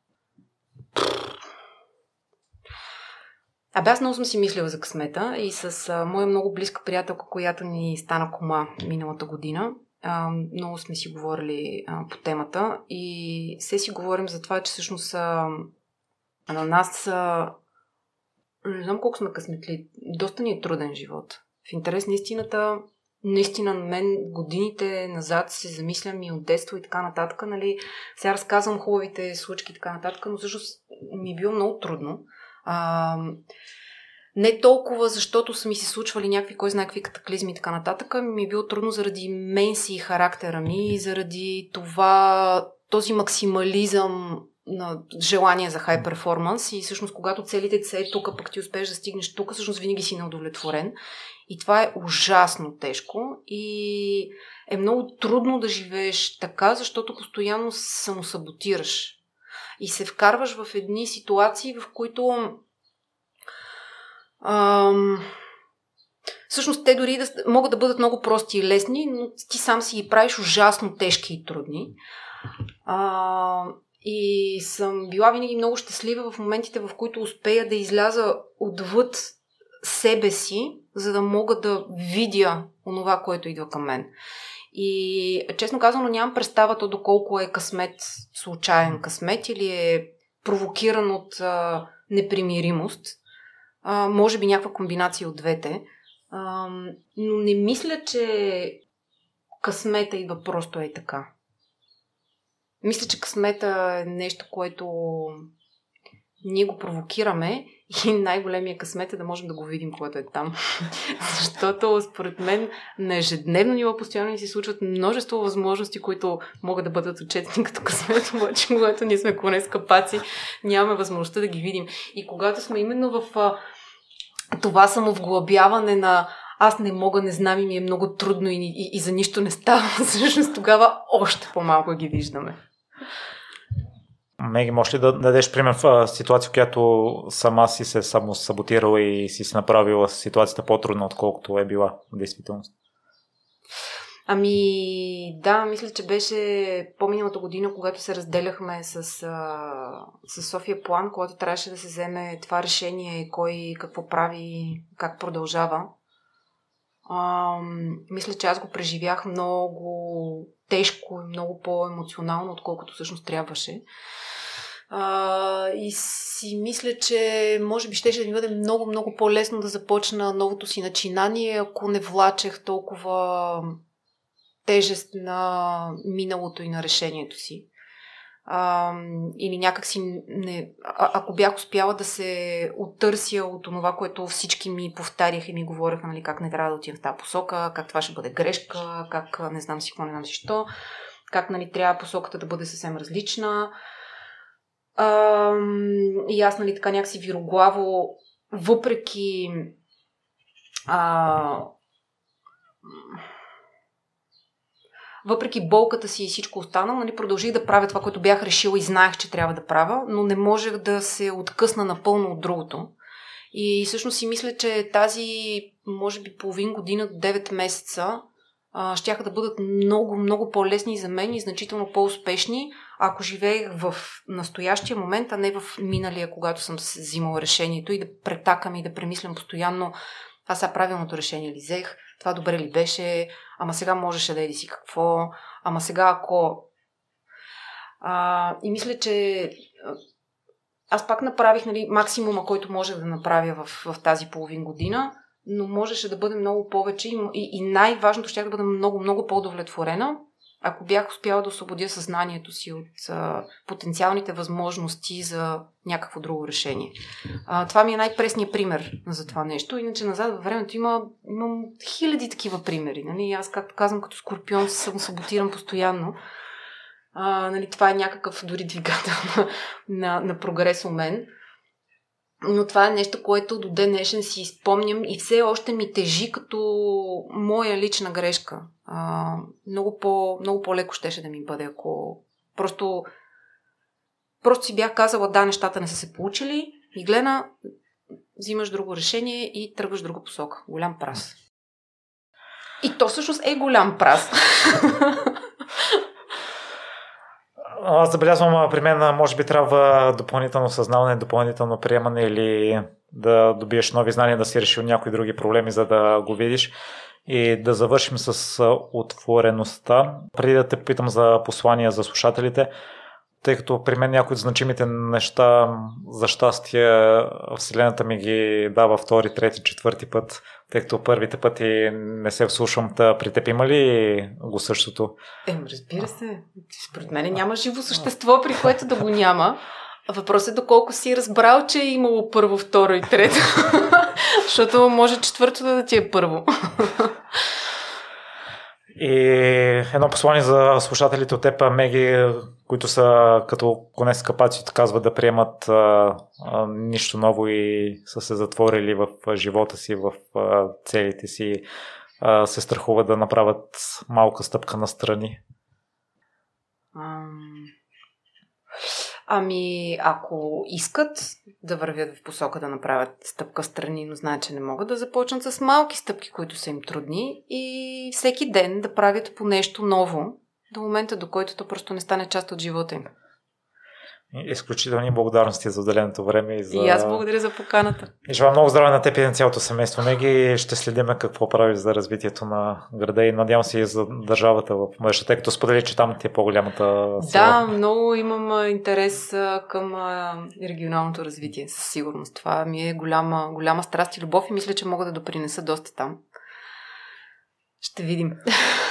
Абе, аз много съм си мислила за късмета и с моя много близка приятелка, която ни стана кома миналата година, а, много сме си говорили а, по темата и все си говорим за това, че всъщност а, на нас а, не знам колко сме късметли. Доста ни е труден живот. В интерес на истината, наистина на мен годините назад се замислям и от детство и така нататък. Нали? Сега разказвам хубавите случки и така нататък, но всъщност ми е било много трудно. А, не толкова, защото са ми се случвали някакви, кой знае какви катаклизми и така нататък, ми е било трудно заради мен си и характера ми и заради това, този максимализъм на желание за хай перформанс и всъщност когато целите са е тук, пък ти успееш да стигнеш тук, всъщност винаги си неудовлетворен. И това е ужасно тежко и е много трудно да живееш така, защото постоянно самосаботираш. И се вкарваш в едни ситуации, в които Ам... Всъщност те дори да, могат да бъдат много прости и лесни, но ти сам си ги правиш ужасно тежки и трудни. А, и съм била винаги много щастлива в моментите, в които успея да изляза отвъд себе си, за да мога да видя онова, което идва към мен. И честно казано нямам представа то доколко е късмет, случайен късмет или е провокиран от а, непримиримост. А, може би някаква комбинация от двете. А, но не мисля, че късмета идва просто е така. Мисля, че късмета е нещо, което ние го провокираме И най-големия късмет е да можем да го видим, когато е там. *laughs* Защото, според мен, на ежедневно ниво постоянно ни се случват множество възможности, които могат да бъдат отчетени *laughs* като късмет, обаче, когато ние сме коне с капаци, нямаме възможността да ги видим. И когато сме именно в това самовглъбяване на аз не мога, не знам и ми е много трудно и, и, и за нищо не става, *laughs* всъщност тогава още по-малко ги виждаме. Меги, можеш ли да дадеш пример в ситуация, в която сама си се само саботирала и си си направила ситуацията по-трудна, отколкото е била в действителност? Ами, да, мисля, че беше по-миналата година, когато се разделяхме с, с София План, когато трябваше да се вземе това решение, кой какво прави, как продължава. А, мисля, че аз го преживях много тежко и много по-емоционално, отколкото всъщност трябваше. А, и си мисля, че може би щеше да ми бъде много, много по-лесно да започна новото си начинание, ако не влачех толкова тежест на миналото и на решението си. А, или някак не, а, ако бях успяла да се оттърся от това, което всички ми повтаряха и ми говореха, нали, как не трябва да отидем в тази посока, как това ще бъде грешка, как не знам си какво, не знам си що, как нали, трябва посоката да бъде съвсем различна. А, и аз, нали, така някакси вироглаво, въпреки а, въпреки болката си и всичко останало, нали, продължих да правя това, което бях решила и знаех, че трябва да правя, но не можех да се откъсна напълно от другото. И всъщност си мисля, че тази, може би, половин година до 9 месеца щяха да бъдат много, много по-лесни за мен и значително по-успешни, ако живеех в настоящия момент, а не в миналия, когато съм взимала решението и да претакам и да премислям постоянно аз сега правилното решение ли взех, това добре ли беше, ама сега можеше да еди си какво, ама сега ако... А, и мисля, че аз пак направих нали, максимума, който можех да направя в, в тази половин година, но можеше да бъде много повече и, и, и най-важното ще да бъда много, много по-удовлетворена, ако бях успяла да освободя съзнанието си от а, потенциалните възможности за някакво друго решение. А, това ми е най-пресният пример за това нещо. Иначе назад във времето има, имам хиляди такива примери. Нали? Аз, както казвам, като скорпион се съм саботиран постоянно. А, нали, това е някакъв дори двигател на, *laughs* на, на прогрес у мен. Но това е нещо, което до ден днешен си спомням и все още ми тежи като моя лична грешка. А, много, по, много по-леко щеше да ми бъде, ако просто, просто си бях казала, да, нещата не са се получили и глена, взимаш друго решение и тръгваш друга посока. Голям прас. И то всъщност е голям прас. *laughs* Аз забелязвам, при мен може би трябва допълнително съзнаване, допълнително приемане или да добиеш нови знания, да си решил някои други проблеми, за да го видиш. И да завършим с отвореността. Преди да те питам за послания за слушателите, тъй като при мен някои от значимите неща, за щастие, Вселената ми ги дава втори, трети, четвърти път, тъй като първите пъти не се вслушвам. Та при теб има ли го същото? Е, разбира се. Според мен няма живо същество, при което да го няма. Въпросът е доколко си разбрал, че е имало първо, второ и трето. *laughs* Защото може четвъртото да ти е първо. И едно послание за слушателите от теб, Меги, които са като коне с казват да приемат а, а, нищо ново и са се затворили в живота си, в а, целите си, а, се страхуват да направят малка стъпка настрани. Ами, ако искат да вървят в посока да направят стъпка страни, но знаят, че не могат да започнат с малки стъпки, които са им трудни и всеки ден да правят по нещо ново, до момента до който то просто не стане част от живота им. Изключителни благодарности за отделеното време. И, за... и аз благодаря за поканата. И желая много здраве на теб и на цялото семейство. Неги ще следим какво прави за развитието на града и надявам се и за държавата в мъжа, тъй като сподели, че там ти е по-голямата сила. Да, много имам интерес към регионалното развитие, със сигурност. Това ми е голяма, голяма страст и любов и мисля, че мога да допринеса доста там. Ще видим. *laughs*